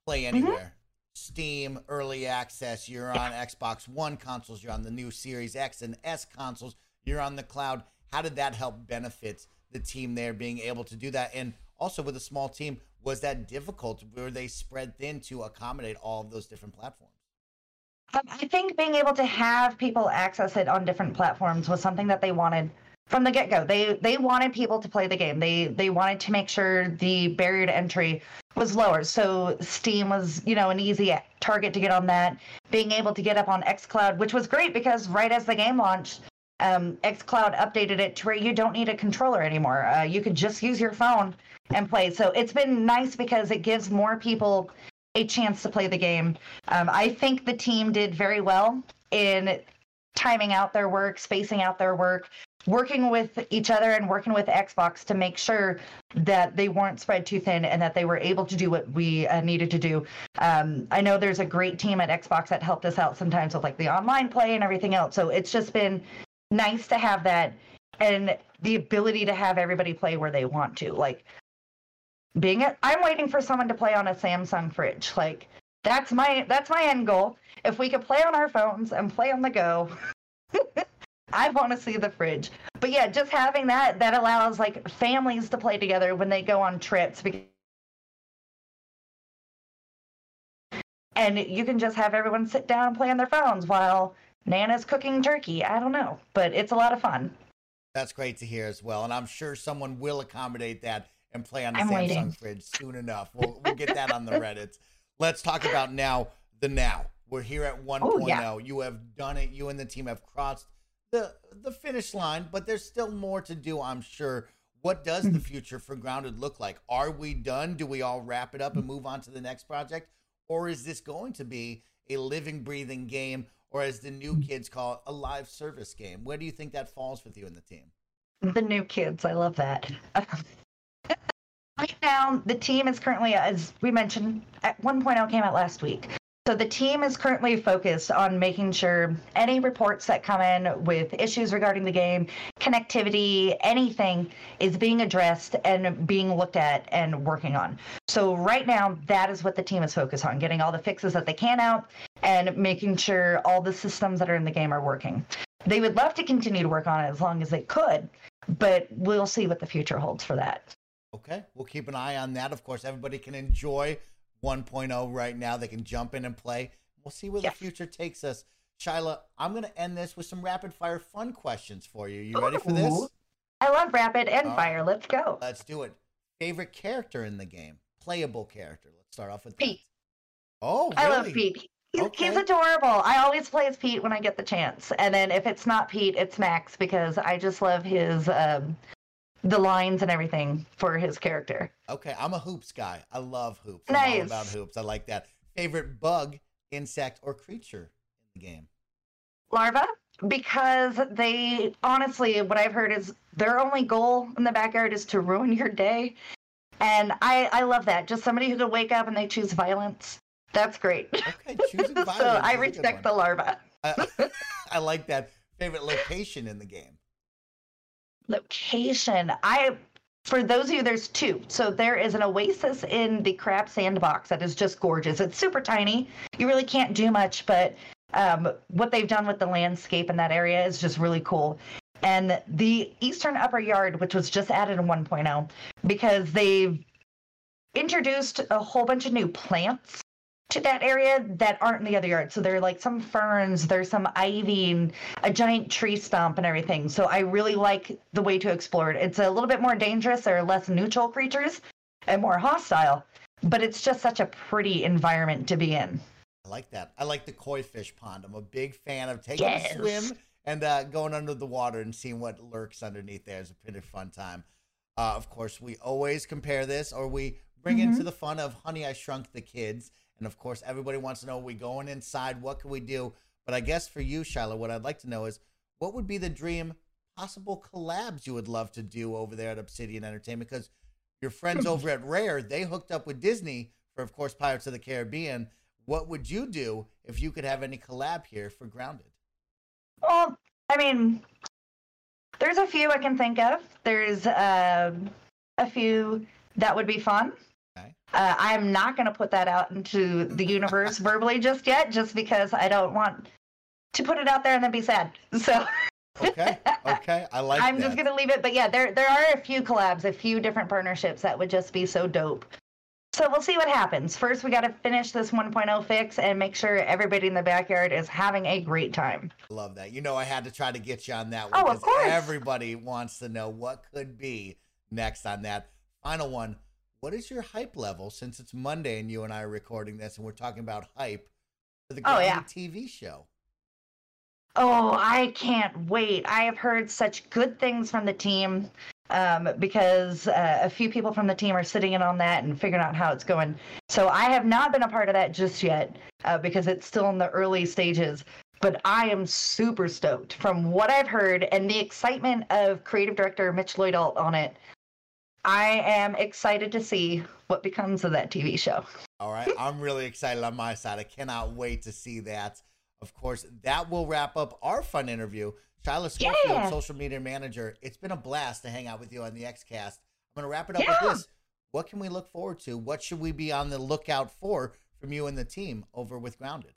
S1: Play
S5: Mm-hmm.
S1: Anywhere, Steam Early Access. You're on Xbox One consoles. You're on the new Series X and S consoles. You're on the cloud. How did that help benefit the team there being able to do that? And also with a small team, was that difficult? Were they spread thin to accommodate all of those different platforms?
S5: Um, I think being able to have people access it on different platforms was something that they wanted from the get go. They they wanted people to play the game. They they wanted to make sure the barrier to entry was lower. So Steam was you know an easy target to get on that. Being able to get up on XCloud, which was great because right as the game launched. Um, XCloud updated it to where you don't need a controller anymore. Uh, you could just use your phone and play. So it's been nice because it gives more people a chance to play the game. Um, I think the team did very well in timing out their work, spacing out their work, working with each other and working with Xbox to make sure that they weren't spread too thin and that they were able to do what we uh, needed to do. Um, I know there's a great team at Xbox that helped us out sometimes with like the online play and everything else. So it's just been nice to have that and the ability to have everybody play where they want to. Like being it, I'm waiting for someone to play on a Samsung fridge. Like that's my that's my end goal. If we could play on our phones and play on the go, I want to see the fridge. But yeah, just having that that allows like families to play together when they go on trips. bec- And you can just have everyone sit down and play on their phones while Nana's cooking turkey. I don't know, but it's a lot of fun.
S1: That's great to hear as well. And I'm sure someone will accommodate that and play on the
S5: I'm
S1: Samsung
S5: waiting.
S1: fridge soon enough. We'll, we'll get that on the Reddits. Let's talk about now the now. We're here at 1.0.
S5: Oh, yeah. Oh.
S1: You have done it. You and the team have crossed the the finish line, but there's still more to do, I'm sure. What does the future for Grounded look like? Are we done? Do we all wrap it up and move on to the next project? Or is this going to be a living, breathing game, or as the new kids call it, a live service game? Where do you think that falls with you and the team?
S5: The new kids, I love that. right now, the team is currently, as we mentioned, at 1.0 came out last week. So the team is currently focused on making sure any reports that come in with issues regarding the game, connectivity, anything is being addressed and being looked at and working on. So right now, that is what the team is focused on, getting all the fixes that they can out and making sure all the systems that are in the game are working. they would love to continue to work on it as long as they could, but we'll see what the future holds for that.
S1: Okay, we'll keep an eye on that. Of course, everybody can enjoy 1.0 right now. They can jump in and play. We'll see where
S5: Yes.
S1: the future takes us. Shyla, I'm going to end this with some rapid fire fun questions for you. You ready for this?
S5: I love rapid and
S1: All right.
S5: fire. Let's go.
S1: Let's do it. Favorite character in the game? Playable character. Let's start off with that.
S5: Pete.
S1: Oh, really?
S5: I love Pete. He's, he's adorable. I always play as Pete when I get the chance. And then if it's not Pete, it's Max because I just love his um, the lines and everything for his character.
S1: Okay, I'm a hoops guy. I love hoops. I'm all
S5: Nice.
S1: about hoops. I like that. Favorite bug, insect, or creature in the game?
S5: Larva because they honestly what I've heard is their only goal in the backyard is to ruin your day. And I I love that. Just somebody who could wake up and they choose violence. That's great.
S1: Okay, choosing violence.
S5: so I
S1: is a good
S5: respect the larva.
S1: I, I like that. Favorite location in the game?
S5: Location. I for those of you, there's two. So there is an oasis in the crab sandbox that is just gorgeous. It's super tiny. You really can't do much, but um, what they've done with the landscape in that area is just really cool. And the eastern upper yard, which was just added in 1.0, because they've introduced a whole bunch of new plants to that area that aren't in the other yard. So there are like some ferns, there's some ivy and a giant tree stump and everything. So I really like the way to explore it. It's a little bit more dangerous. There are less neutral creatures and more hostile, but it's just such a pretty environment to be in.
S1: I like that. I like the koi fish pond. I'm a big fan of taking
S5: Yes.
S1: a swim and uh, going under the water and seeing what lurks underneath there. It's a pretty fun time. Uh, of course, we always compare this or we bring into the fun of Honey, I Shrunk the Kids. And of course, everybody wants to know we going inside? What can we do? But I guess for you, Shiloh, what I'd like to know is what would be the dream possible collabs you would love to do over there at Obsidian Entertainment? Because your friends over at Rare, they hooked up with Disney for, of course, Pirates of the Caribbean. What would you do if you could have any collab here for Grounded?
S5: Well, I mean, there's a few I can think of. There's um a few that would be fun. Uh, I'm not going to put that out into the universe verbally just yet, just because I don't want to put it out there and then be sad. So
S1: Okay, okay, I like
S5: I'm
S1: that.
S5: just going to leave it. But yeah, there there are a few collabs, a few different partnerships that would just be so dope. So we'll see what happens. First, we got to finish this 1.0 fix and make sure everybody in the backyard is having a great time.
S1: Love that. You know, I had to try to get you on that one
S5: Oh, of course.
S1: everybody wants to know what could be next on that. Final one. What is your hype level since it's Monday and you and I are recording this and we're talking about hype for the
S5: Oh, yeah.
S1: TV show?
S5: Oh, I can't wait. I have heard such good things from the team um, because uh, a few people from the team are sitting in on that and figuring out how it's going. So I have not been a part of that just yet uh, because it's still in the early stages. But I am super stoked from what I've heard and the excitement of creative director Mitch Lloyd-Alt on it. I am excited to see what becomes of that TV show.
S1: All right. I'm really excited on my side. I cannot wait to see that. Of course, that will wrap up our fun interview. Shyla Schofield,
S5: Yeah.
S1: social media manager. It's been a blast to hang out with you on the XCast. I'm going to wrap it up
S5: Yeah.
S1: with this. What can we look forward to? What should we be on the lookout for from you and the team over with Grounded?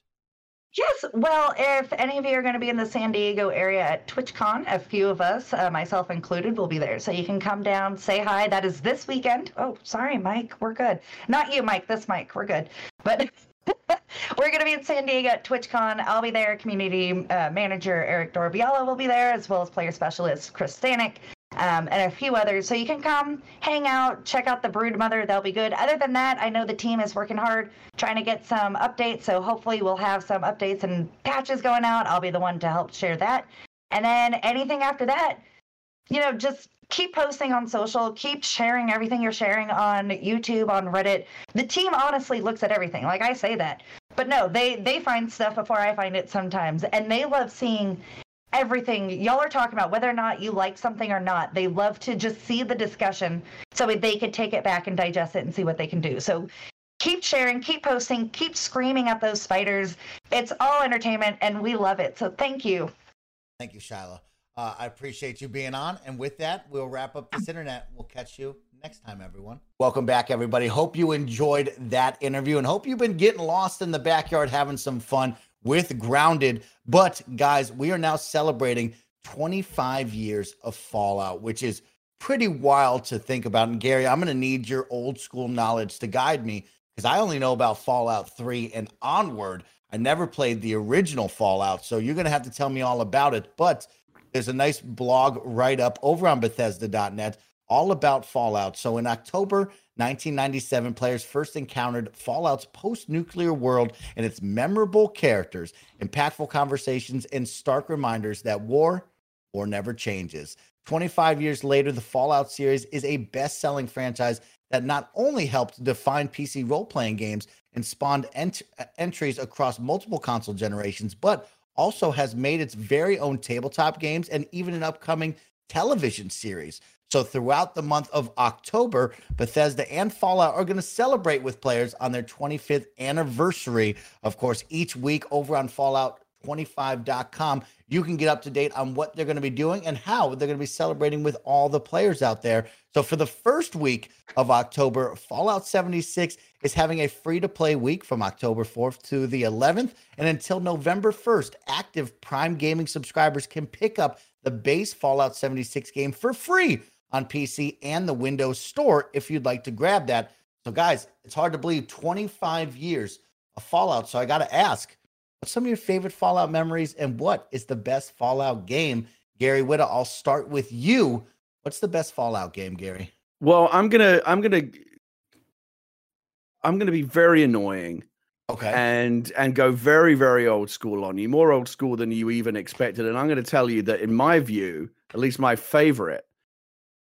S5: Yes. Well, if any of you are going to be in the San Diego area at TwitchCon, a few of us, uh, myself included, will be there. So you can come down, say hi. That is this weekend. Oh, sorry, Mike. We're good. Not you, Mike. This Mike. We're good. But we're going to be in San Diego at TwitchCon. I'll be there. Community uh, manager Eric Dorbiala will be there, as well as player specialist Chris Stanek. Um, and a few others. So you can come, hang out, check out the Brood Mother. They'll be good. Other than that, I know the team is working hard trying to get some updates. So hopefully we'll have some updates and patches going out. I'll be the one to help share that. And then anything after that, you know, just keep posting on social, keep sharing everything you're sharing on YouTube, on Reddit. The team honestly looks at everything. Like I say that. But no, they they find stuff before I find it sometimes. And they love seeing everything y'all are talking about whether or not you like something or not they love to just see the discussion so they can take it back and digest it and see what they can do so keep sharing keep posting keep screaming at those spiders it's all entertainment and we love it so thank you
S1: Thank you, Shyla. Uh, I appreciate you being on. And with that, we'll wrap up this internet. We'll catch you next time, everyone. Welcome back, everybody. Hope you enjoyed that interview and hope you've been getting lost in the backyard having some fun. With Grounded. But guys, we are now celebrating 25 years of Fallout, which is pretty wild to think about. And Gary, I'm going to need your old school knowledge to guide me because I only know about Fallout 3 and onward. I never played the original Fallout, so you're going to have to tell me all about it. But there's a nice blog write up over on Bethesda.net all about Fallout. So in October 1997, players first encountered Fallout's post nuclear world and its memorable characters, impactful conversations, and stark reminders that war or never changes. 25 years later, the Fallout series is a best selling franchise that not only helped define PC role playing games and spawned ent- entries across multiple console generations, but also has made its very own tabletop games and even an upcoming television series. So, throughout the month of October, Bethesda and Fallout are going to celebrate with players on their 25th anniversary. Of course, each week over on Fallout25.com, you can get up to date on what they're going to be doing and how they're going to be celebrating with all the players out there. So, for the first week of October, Fallout 76 is having a free to play week from October 4th to the 11th. And until November 1st, active Prime Gaming subscribers can pick up the base Fallout 76 game for free on PC and the Windows Store if you'd like to grab that. So, guys, it's hard to believe 25 years of Fallout. So, I got to ask, what's some of your favorite Fallout memories and what is the best Fallout game? Gary Whitta, I'll start with you. What's the best Fallout game, Gary?
S2: Well, I'm gonna, I'm gonna, I'm gonna be very annoying.
S1: Okay.
S2: And and go very very old school on you, more old school than you even expected. And I'm going to tell you that in my view, at least my favorite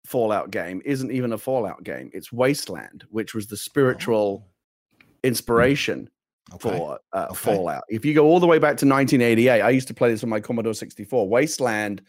S2: Fallout game isn't even a Fallout game. It's Wasteland, which was the spiritual
S1: Oh.
S2: inspiration
S1: Okay.
S2: for uh,
S1: Okay.
S2: Fallout. If you go all the way back to 1988, I used to play this on my Commodore 64. Wasteland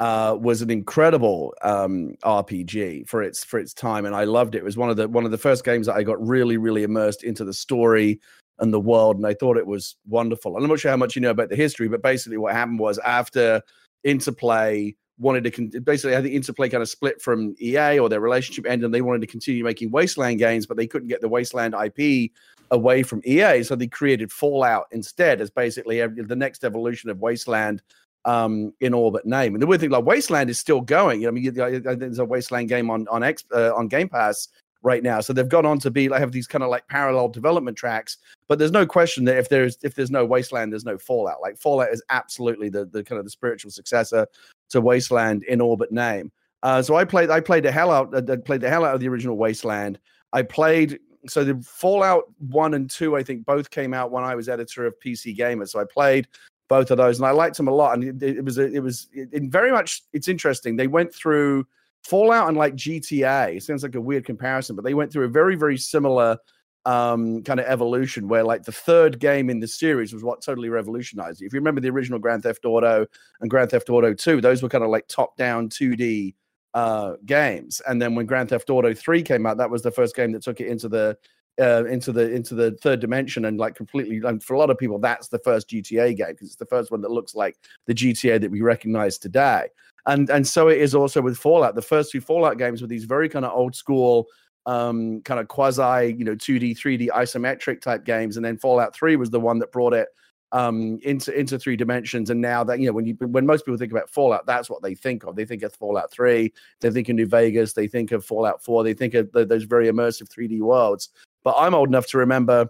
S2: uh, was an incredible um, RPG for its for its time, and I loved it. It was one of the one of the first games that I got really really immersed into the story and the world, and I thought it was wonderful. And I'm not sure how much you know about the history, but basically what happened was after Interplay wanted to con- basically I think Interplay kind of split from EA or their relationship ended and they wanted to continue making Wasteland games, but they couldn't get the Wasteland IP away from EA, so they created Fallout instead as basically the next evolution of Wasteland um, in orbit name. And the weird thing, like Wasteland is still going. I mean, you, think there's a Wasteland game on on X uh, on Game Pass right now, so they've gone on to be like have these kind of like parallel development tracks. But there's no question that if there's if there's no Wasteland, there's no Fallout. Like Fallout is absolutely the the kind of the spiritual successor to Wasteland in orbit name. Uh, so I played I played the hell out uh, played the hell out of the original Wasteland. I played so the Fallout one and two I think both came out when I was editor of PC Gamer. So I played both of those and I liked them a lot. And it, it was it was it very much it's interesting. They went through Fallout and like GTA. It sounds like a weird comparison, but they went through a very very similar um, kind of evolution where like the third game in the series was what totally revolutionized it. If you remember the original Grand Theft Auto and Grand Theft Auto 2, those were kind of like top down 2D uh, games. And then when Grand Theft Auto 3 came out, that was the first game that took it into the uh, into the into the third dimension and like completely and for a lot of people that's the first GTA game because it's the first one that looks like the GTA that we recognize today. And and so it is also with Fallout. The first two Fallout games were these very kind of old school um kind of quasi you know 2d 3d isometric type games. And then fallout 3 was the one that brought it um into into three dimensions. And now that you know when you when most people think about fallout that's what they think of. They think of fallout 3 they think of new vegas they think of fallout 4 they think of th- those very immersive 3d worlds. But i'm old enough to remember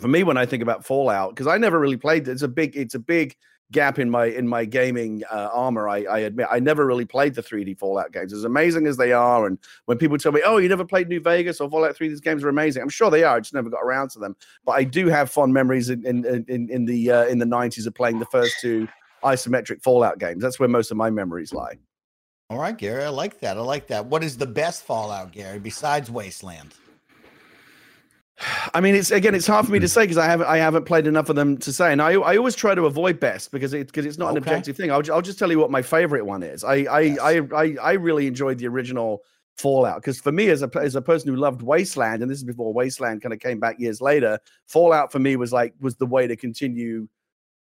S2: for me when i think about fallout because i never really played it's a big it's a big gap in my in my gaming uh, armor. I, I admit I never really played the 3D Fallout games, as amazing as they are. And when people tell me, "Oh, you never played New Vegas or Fallout 3," these games are amazing. I'm sure they are. I just never got around to them. But I do have fond memories in in in, in the uh, in the 90s of playing the first two isometric Fallout games. That's where most of my memories lie.
S1: All right, Gary, I like that. I like that. What is the best Fallout, Gary, besides Wasteland?
S2: I mean, it's again, it's hard for me to say because I haven't, I haven't played enough of them to say, and I, I always try to avoid best because it, because it's not an objective thing. I'll, I'll just tell you what my favorite one is. I, I,
S1: Yes.
S2: I, I, I really enjoyed the original Fallout because for me, as a as a person who loved Wasteland, and this is before Wasteland kind of came back years later, Fallout for me was like was the way to continue,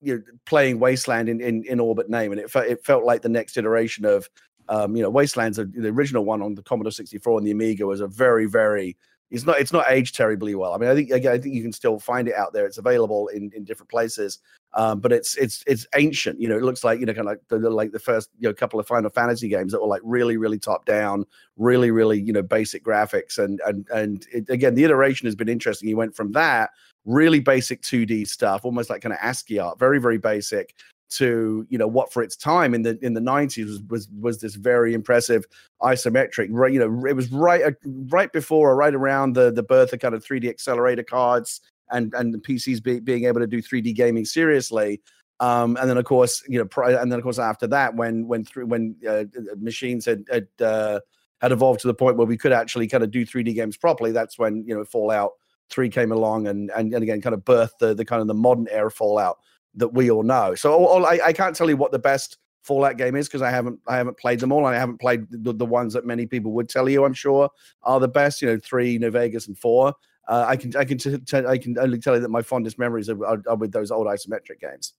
S2: you know, playing Wasteland in in, in orbit name, and it felt it felt like the next iteration of. Um, you know, Wasteland's the original one on the Commodore 64 and the Amiga was a very, very it's not it's not aged terribly well. I mean, I think again, I think you can still find it out there. It's available in in different places, um, but it's it's it's ancient. You know, it looks like you know kind of like the, like the first you know couple of Final Fantasy games that were like really really top down, really really you know basic graphics, and and and it, again the iteration has been interesting. You went from that really basic 2D stuff, almost like kind of ASCII art, very very basic, to you know what for its time in the in the 90s was was, was this very impressive isometric right you know it was right uh, right before or right around the the birth of kind of 3d accelerator cards and and the pcs be, being able to do 3d gaming seriously. Um and then of course you know and then of course after that when when through when uh, machines had had uh, had evolved to the point where we could actually kind of do 3d games properly that's when you know fallout 3 came along and and, and again kind of birthed the, the kind of the modern era fallout that we all know. So all, I, I can't tell you what the best Fallout game is because I haven't I haven't played them all. I haven't played the, the ones that many people would tell you I'm sure are the best. You know, three, New Vegas, and four. Uh, I can I can t- t- I can only tell you that my fondest memories are, are, are with those old isometric games.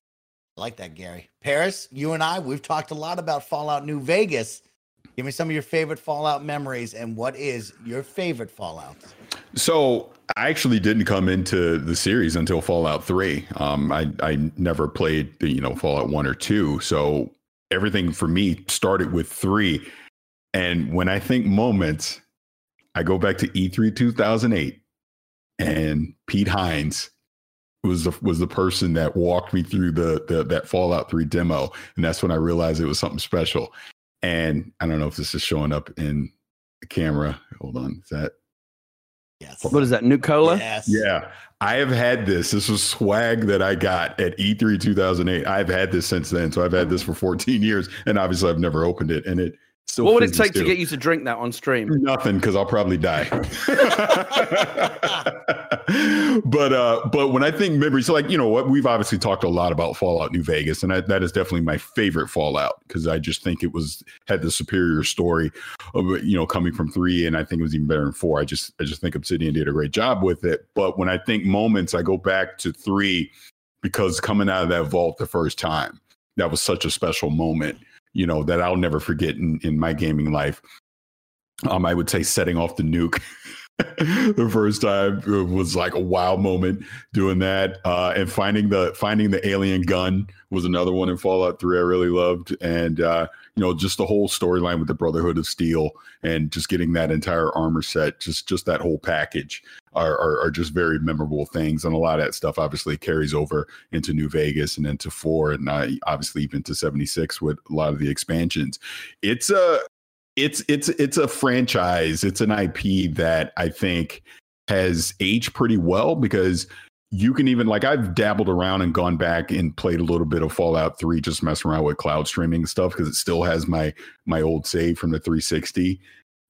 S1: I like that, Gary. Paris, you and I, we've talked a lot about Fallout New Vegas. Give me some of your favorite Fallout memories and what is your favorite Fallout?
S3: So I actually didn't come into the series until Fallout 3. Um, I, I never played, you know, Fallout 1 or 2. So everything for me started with 3. And when I think moments, I go back to E3 2008 and Pete Hines was the was the person that walked me through the, the that Fallout 3 demo. And that's when I realized it was something special. And I don't know if this is showing up in the camera. Hold on. Is that
S2: Yes. What is that? Nuka-Cola?
S1: Yes.
S3: Yeah. I have had this. This was swag that I got at E3 2008. I've had this since then. So I've had this for 14 years. And obviously, I've never opened it. And it Still
S2: what would it take to get you to drink that on stream?
S3: Nothing, because I'll probably die. but uh, but when I think memories, so like you know what, we've obviously talked a lot about Fallout New Vegas, and I, that is definitely my favorite Fallout because I just think it was had the superior story of you know coming from three, and I think it was even better than four. I just I just think Obsidian did a great job with it. But when I think moments, I go back to three because coming out of that vault the first time, that was such a special moment you know, that I'll never forget in, in my gaming life. Um, I would say setting off the nuke the first time it was like a wow moment doing that. Uh, and finding the finding the alien gun was another one in Fallout 3 I really loved. And uh, you know, just the whole storyline with the Brotherhood of Steel and just getting that entire armor set, just just that whole package are, are, are just very memorable things. And a lot of that stuff obviously carries over into New Vegas and into four, and uh, obviously even to seventy six with a lot of the expansions. It's a it's it's it's a franchise. It's an IP that I think has aged pretty well because you can even like I've dabbled around and gone back and played a little bit of Fallout 3 just messing around with cloud streaming stuff because it still has my my old save from the 360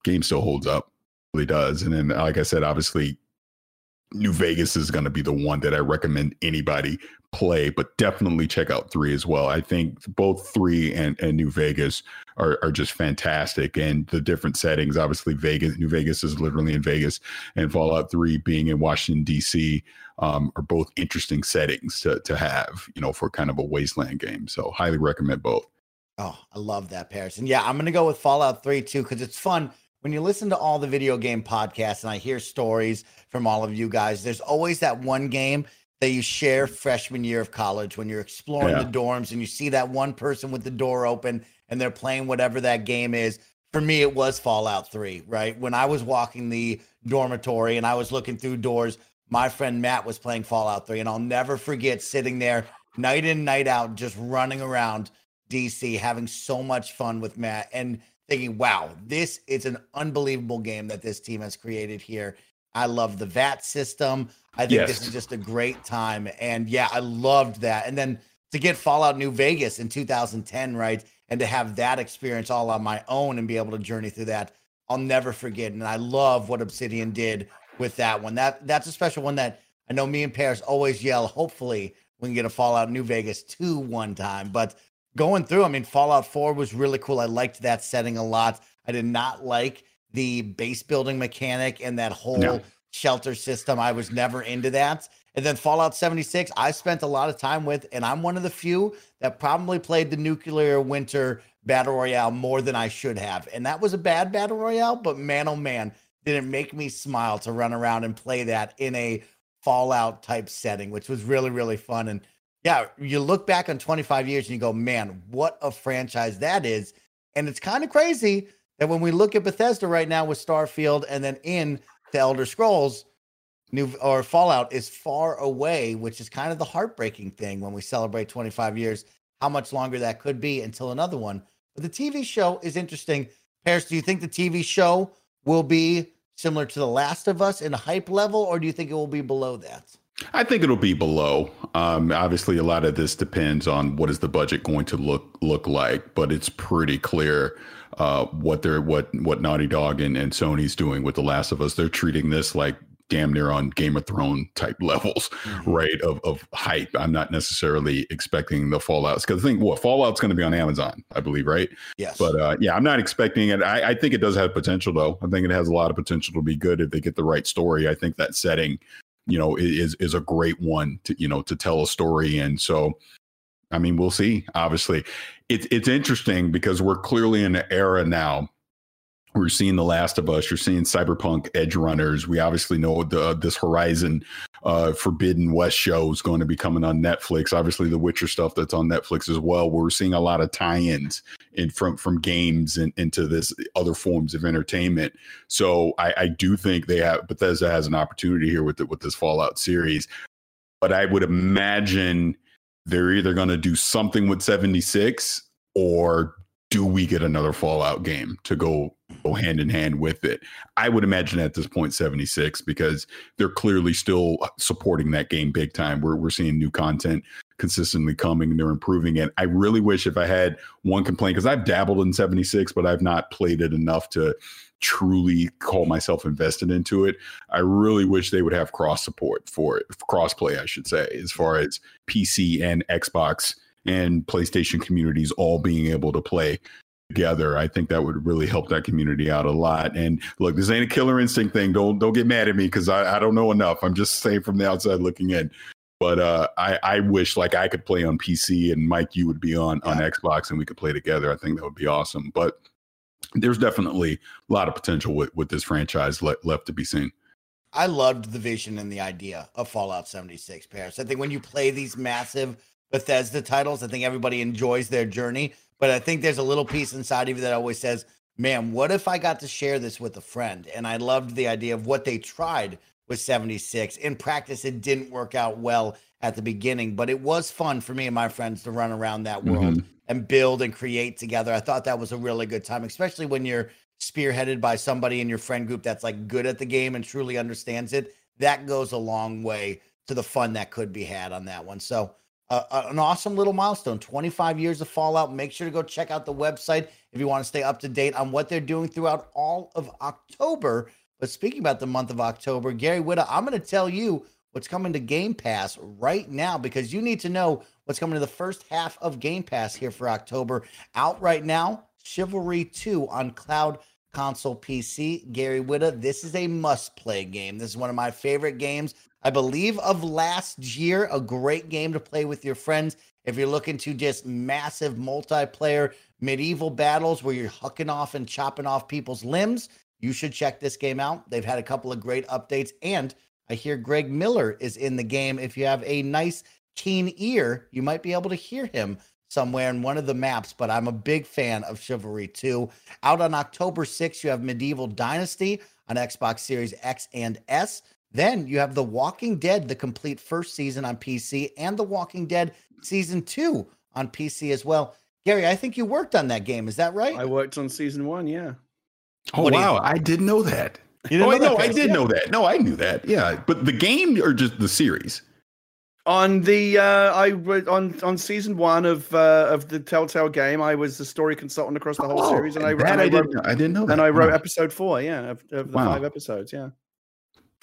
S3: game still holds up. Really does. And then like I said obviously New Vegas is going to be the one that I recommend anybody play, but definitely check out three as well. I think both three and, and New Vegas are, are just fantastic. And the different settings, obviously, Vegas, New Vegas is literally in Vegas, and Fallout 3 being in Washington, D.C., um, are both interesting settings to, to have, you know, for kind of a wasteland game. So, highly recommend both.
S1: Oh, I love that, Paris. And yeah, I'm going to go with Fallout 3 too, because it's fun when you listen to all the video game podcasts and I hear stories from all of you guys, there's always that one game that you share freshman year of college when you're exploring yeah. the dorms and you see that one person with the door open and they're playing whatever that game is. For me, it was Fallout 3, right? When I was walking the dormitory and I was looking through doors, my friend Matt was playing Fallout 3. And I'll never forget sitting there night in, night out, just running around DC, having so much fun with Matt. And thinking, wow, this is an unbelievable game that this team has created here. I love the VATS system. I think yes. this is just a great time. And yeah, I loved that. And then to get Fallout New Vegas in 2010, right? And to have that experience all on my own and be able to journey through that, I'll never forget. And I love what Obsidian did with that one. That that's a special one that I know me and Paris always yell. Hopefully, we can get a Fallout New Vegas 2 one time. But going through, I mean, Fallout 4 was really cool. I liked that setting a lot. I did not like the base building mechanic and that whole no. shelter system. I was never into that. And then Fallout 76, I spent a lot of time with, and I'm one of the few that probably played the nuclear winter battle royale more than I should have. And that was a bad battle royale, but man, oh man, did it make me smile to run around and play that in a Fallout type setting, which was really, really fun. And yeah, you look back on 25 years and you go, man, what a franchise that is. And it's kind of crazy that when we look at Bethesda right now with Starfield and then in the Elder Scrolls, new or Fallout is far away, which is kind of the heartbreaking thing when we celebrate 25 years, how much longer that could be until another one. But the TV show is interesting. Paris, do you think the TV show will be similar to The Last of Us in hype level, or do you think it will be below that?
S3: I think it'll be below. Um, obviously, a lot of this depends on what is the budget going to look look like, but it's pretty clear uh, what they're what what Naughty Dog and, and Sony's doing with The Last of Us. They're treating this like damn near on Game of Thrones type levels, mm-hmm. right? Of of hype. I'm not necessarily expecting the Fallout's because I think what Fallout's going to be on Amazon, I believe, right?
S1: Yes.
S3: But uh, yeah, I'm not expecting it. I, I think it does have potential, though. I think it has a lot of potential to be good if they get the right story. I think that setting, you know, is is a great one to you know to tell a story, and so. I mean, we'll see. Obviously, it's it's interesting because we're clearly in an era now we're seeing The Last of Us. You're seeing Cyberpunk Edgerunners. We obviously know the this Horizon uh, Forbidden West show is going to be coming on Netflix. Obviously, The Witcher stuff that's on Netflix as well. We're seeing a lot of tie-ins in from from games and into this other forms of entertainment. So I, I do think they have Bethesda has an opportunity here with the, with this Fallout series. But I would imagine they're either going to do something with 76 or do we get another Fallout game to go go hand in hand with it? I would imagine at this point 76 because they're clearly still uh, supporting that game big time. We're we're seeing new content consistently coming and they're improving it. I really wish if I had one complaint because I've dabbled in 76, but I've not played it enough to truly call myself invested into it. I really wish they would have cross support for it, cross play, I should say, as far as PC and Xbox and PlayStation communities all being able to play together. I think that would really help that community out a lot. And look, this ain't a killer instinct thing. Don't don't get mad at me because I, I don't know enough. I'm just saying from the outside looking in. But uh, I, I wish like I could play on PC and Mike, you would be on yeah. on Xbox and we could play together. I think that would be awesome. But there's definitely a lot of potential with, with this franchise le- left to be seen.
S1: I loved the vision and the idea of Fallout 76, Paris. I think when you play these massive Bethesda titles. I think everybody enjoys their journey, but I think there's a little piece inside of you that always says, "Man, what if I got to share this with a friend?" And I loved the idea of what they tried with 76. In practice, it didn't work out well at the beginning, but it was fun for me and my friends to run around that world mm-hmm. and build and create together. I thought that was a really good time, especially when you're spearheaded by somebody in your friend group that's like good at the game and truly understands it. That goes a long way to the fun that could be had on that one. So uh, an awesome little milestone 25 years of fallout. Make sure to go check out the website if you want to stay up to date on what they're doing throughout all of october. But speaking about the month of october gary whitta i'm going to tell you what's coming to game pass right now because you need to know what's coming to the first half of game pass here for october. Out right now chivalry 2 on cloud console pc gary whitta this is a must play game. This is one of my favorite games I believe, of last year. A great game to play with your friends if you're looking to just massive multiplayer medieval battles where you're hucking off and chopping off people's limbs. You should check this game out. They've had a couple of great updates, and I hear Greg Miller is in the game. If you have a nice, keen ear, you might be able to hear him somewhere in one of the maps, but I'm a big fan of Chivalry 2. Out on October 6th, you have Medieval Dynasty on Xbox Series X and S. Then you have The Walking Dead, the complete first season on PC, and The Walking Dead season two on PC as well. Gary, I think you worked on that game. Is that right?
S2: I worked on season one. Yeah.
S3: Oh what wow, I didn't know that. You didn't oh, know I, I did yeah. know that. No, I knew that. Yeah, but the game or just the series?
S2: On the uh, I on on season one of uh, of the Telltale game, I was the story consultant across the whole oh, series, and I, and I,
S3: I, didn't, I didn't know that.
S2: And I wrote episode four, yeah, of, of the wow. five episodes, yeah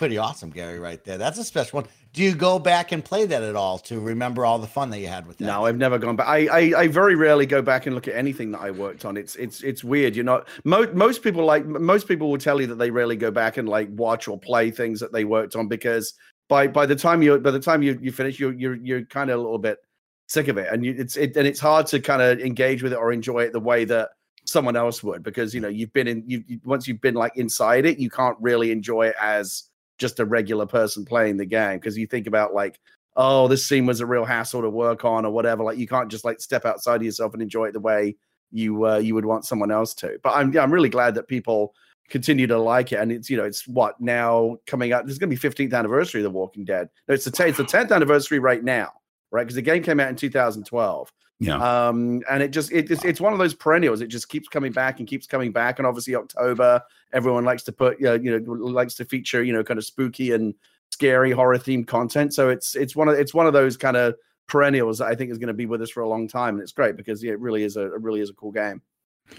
S1: pretty awesome, Gary, right there. That's a special one. Do you go back and play that at all to remember all the fun that you had with that?
S2: No, I've never gone back. I, I, I very rarely go back and look at anything that I worked on. It's it's it's weird. you know. most most people like most people will tell you that they rarely go back and like watch or play things that they worked on because by by the time you by the time you you finish you're you're you're kind of a little bit sick of it and you, it's it and it's hard to kind of engage with it or enjoy it the way that someone else would because you know you've been in you once you've been like inside it you can't really enjoy it as just a regular person playing the game because you think about like oh this scene was a real hassle to work on or whatever like you can't just like step outside of yourself and enjoy it the way you uh, you would want someone else to. But i'm yeah, i'm really glad that people continue to like it and it's you know it's what now coming out there's going to be 15th anniversary of the walking dead. No it's the 10th, it's the 10th anniversary right now right? Because the game came out in 2012
S3: Yeah.
S2: um, and it just it, it's, it's one of those perennials. It just keeps coming back and keeps coming back. And obviously October, everyone likes to put you know, you know likes to feature you know kind of spooky and scary horror themed content. So it's it's one of it's one of those kind of perennials that I think is going to be with us for a long time. And it's great because yeah, it really is a it really is a cool game.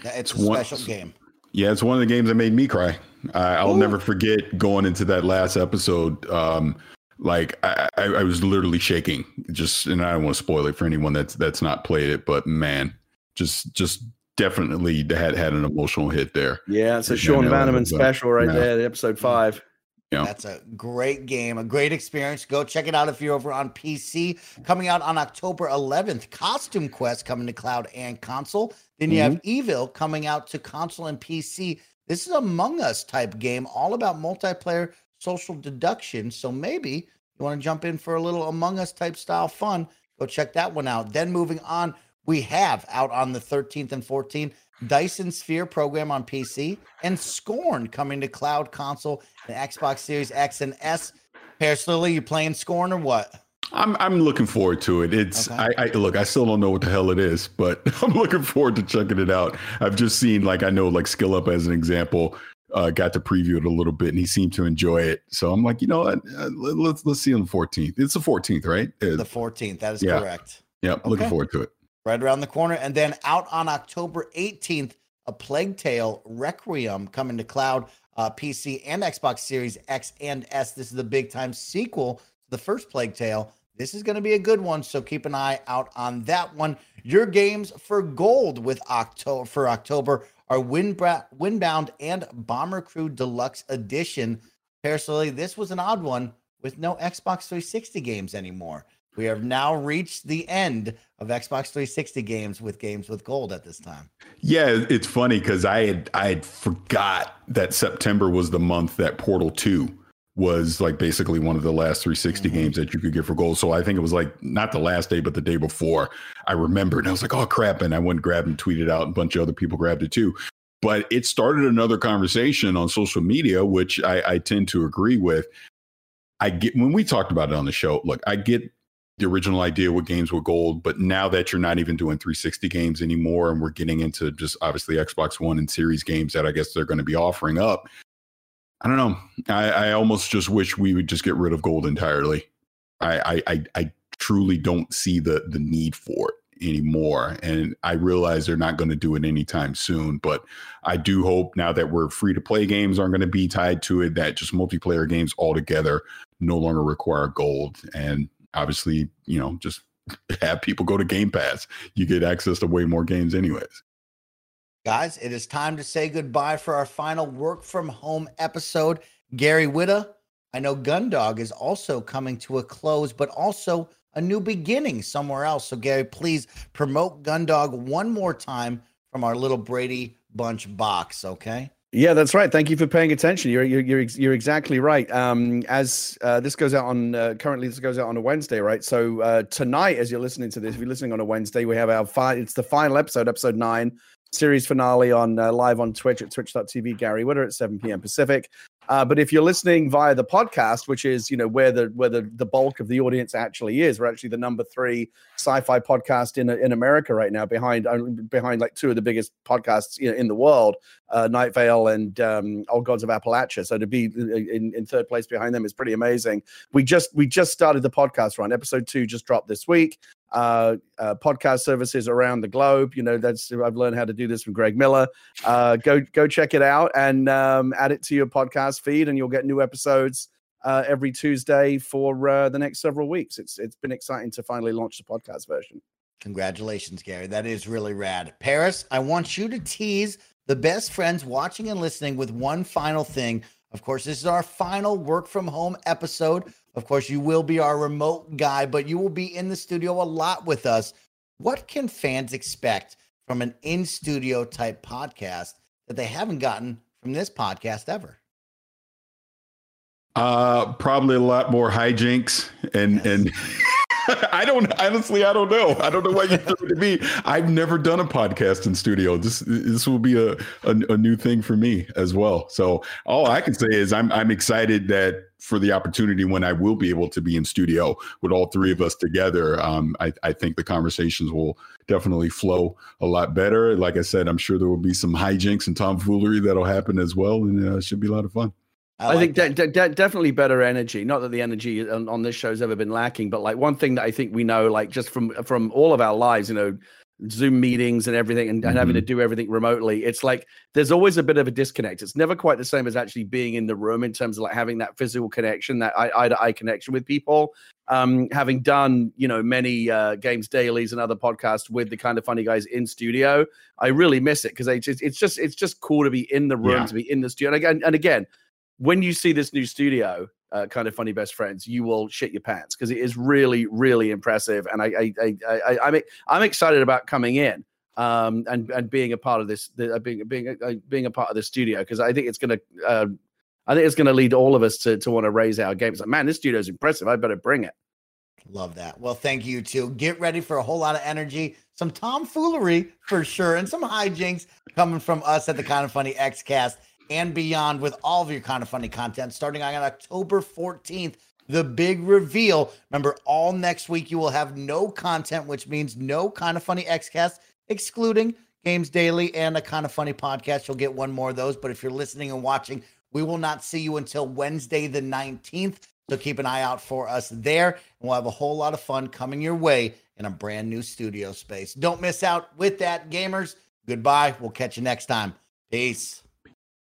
S1: Yeah, It's a
S3: It's one-
S1: special game.
S3: Yeah, it's one of the games that made me cry. I, I'll never forget going into that last episode. Um, like I, I, I was literally shaking. Just, and I don't want to spoil it for anyone that's that's not played it, but man, just just definitely had had an emotional hit there.
S2: Yeah, it's a Sean
S3: no,
S2: Vanaman
S3: but-
S2: special right
S3: yeah.
S2: there, the episode five.
S3: Yeah.
S1: That's a great game, a great experience. Go check it out if you're over on PC. Coming out on October 11th, Costume Quest coming to cloud and console. Then you have mm-hmm. Eville coming out to console and PC. This is Among Us type game, all about multiplayer social deduction. So maybe you want to jump in for a little Among Us type style fun. Go check that one out. Then moving on, we have out on the 13th and 14th Dyson Sphere program on PC and Scorn coming to cloud console and Xbox Series X and S. Paris Lilly, you playing Scorn or what?
S3: I'm I'm looking forward to it. It's
S1: Okay.
S3: I, I look. I still don't know what the hell it is, but I'm looking forward to checking it out. I've just seen like I know like Skill Up as an example. Uh, got to preview it a little bit, and he seemed to enjoy it. So I'm like, you know what? Uh, let- let's let's see on the 14th. It's the 14th, right?
S1: The 14th. That is
S3: Yeah.
S1: correct.
S3: yeah, looking forward to it.
S1: Right around the corner. And then out on October 18th, a Plague Tale Requiem coming to cloud, uh, PC, and Xbox Series X and S. This is the big time sequel to the first Plague Tale. This is going to be a good one, so keep an eye out on that one. Your games for gold with October for October are Windbra- Windbound and Bomber Crew Deluxe Edition. Personally, this was an odd one with no Xbox 360 games anymore. We have now reached the end of Xbox 360 games with games with gold at this time.
S3: Yeah, it's funny because I had I had forgot that September was the month that Portal Two was like basically one of the last 360
S1: Mhm.
S3: games that you could get for gold. So I think it was like not the last day, but the day before. I remembered and I was like, oh crap. And I went and grabbed and tweeted out, and a bunch of other people grabbed it too. But it started another conversation on social media, which I, I tend to agree with. I get when we talked about it on the show, look, I get the original idea with games with gold, but now that you're not even doing 360 games anymore, and we're getting into just obviously Xbox One and Series games that I guess they're going to be offering up. I don't know. I, I almost just wish we would just get rid of gold entirely. I, I, I, truly don't see the the need for it anymore, and I realize they're not going to do it anytime soon. But I do hope now that we're free to play games aren't going to be tied to it, that just multiplayer games altogether no longer require gold, and obviously, you know, just have people go to Game Pass. You get access to way more games, anyways.
S1: Guys, it is time to say goodbye for our final work from home episode. Gary Whitta, I know Gundog is also coming to a close, but also a new beginning somewhere else. So, Gary, please promote Gundog one more time from our little Brady Bunch box, okay?
S2: Yeah, that's right. Thank you for paying attention. You're you're you're, you're exactly right. Um, as uh, this goes out on uh, currently this goes out on a Wednesday, right? So uh, tonight, as you're listening to this, if you're listening on a Wednesday, we have our it's the final episode, episode nine, series finale on uh, live on Twitch at twitch.tv. Gary Whitta at 7 p.m. Pacific. Uh, but if you're listening via the podcast, which is you know where the where the, the bulk of the audience actually is, we're actually the number three sci-fi podcast in in America right now, behind uh, behind like two of the biggest podcasts you know, in the world, uh, Night Vale and um, Old Gods of Appalachia. So to be in, in third place behind them is pretty amazing. We just we just started the podcast run. Episode two just dropped this week. Uh, uh, podcast services around the globe. You know, that's I've learned how to do this from Greg Miller. Uh, go go check it out and um, add it to your podcast feed, and you'll get new episodes uh, every Tuesday for uh, the next several weeks. It's it's been exciting to finally launch the podcast version.
S1: Congratulations, Gary. That is really rad. Paris, I want you to tease the best friends watching and listening with one final thing. Of course, this is our final work from home episode. Of course, you will be our remote guy, but you will be in the studio a lot with us. What can fans expect from an in studio type podcast that they haven't gotten from this podcast ever?
S3: Uh, probably a lot more hijinks and and I don't honestly. I don't know. I don't know why you threw it to me. I've never done a podcast in studio. This this will be a, a, a new thing for me as well. So all I can say is I'm I'm excited that for the opportunity when I will be able to be in studio with all three of us together. Um, I, I think the conversations will definitely flow a lot better. Like I said, I'm sure there will be some hijinks and tomfoolery that'll happen as well, and uh, it should be a lot of fun.
S2: I, I think de- de- definitely better energy. Not that the energy on, on this show's ever been lacking, but like one thing that I think we know, like just from from all of our lives, you know, Zoom meetings and everything, and, mm-hmm. having to mm-hmm. do everything remotely. It's like there's always a bit of a disconnect. It's never quite the same as actually being in the room in terms of like having that physical connection, that eye to eye connection with people. Um, having done you know many uh, games dailies and other podcasts with the kind of funny guys in studio, I really miss it because it's just it's just it's just cool to be in the room, yeah. to be in the studio. And again, and again when you see this new studio, uh, kind of funny best friends, you will shit your pants because it is really, really impressive. And I, I, I, I, I'm, I'm excited about coming in um, and and being a part of this, the, uh, being being uh, being a part of the studio because I think it's gonna, uh, I think it's gonna lead all of us to to want to raise our games. Like, man, this studio is impressive. I better bring it.
S1: Love that. Well, thank you too. Get ready for a whole lot of energy, some tomfoolery for sure, and some hijinks coming from us at the Kind of Funny Xcast and beyond with all of your kind of funny content starting on October 14th. The big reveal. Remember, all next week you will have no content, which means no kind of funny Xcast, excluding Games Daily and a kind of funny podcast. You'll get one more of those. But if you're listening and watching, we will not see you until Wednesday, the 19th. So keep an eye out for us there. And we'll have a whole lot of fun coming your way in a brand new studio space. Don't miss out with that, gamers. Goodbye. We'll catch you next time. Peace.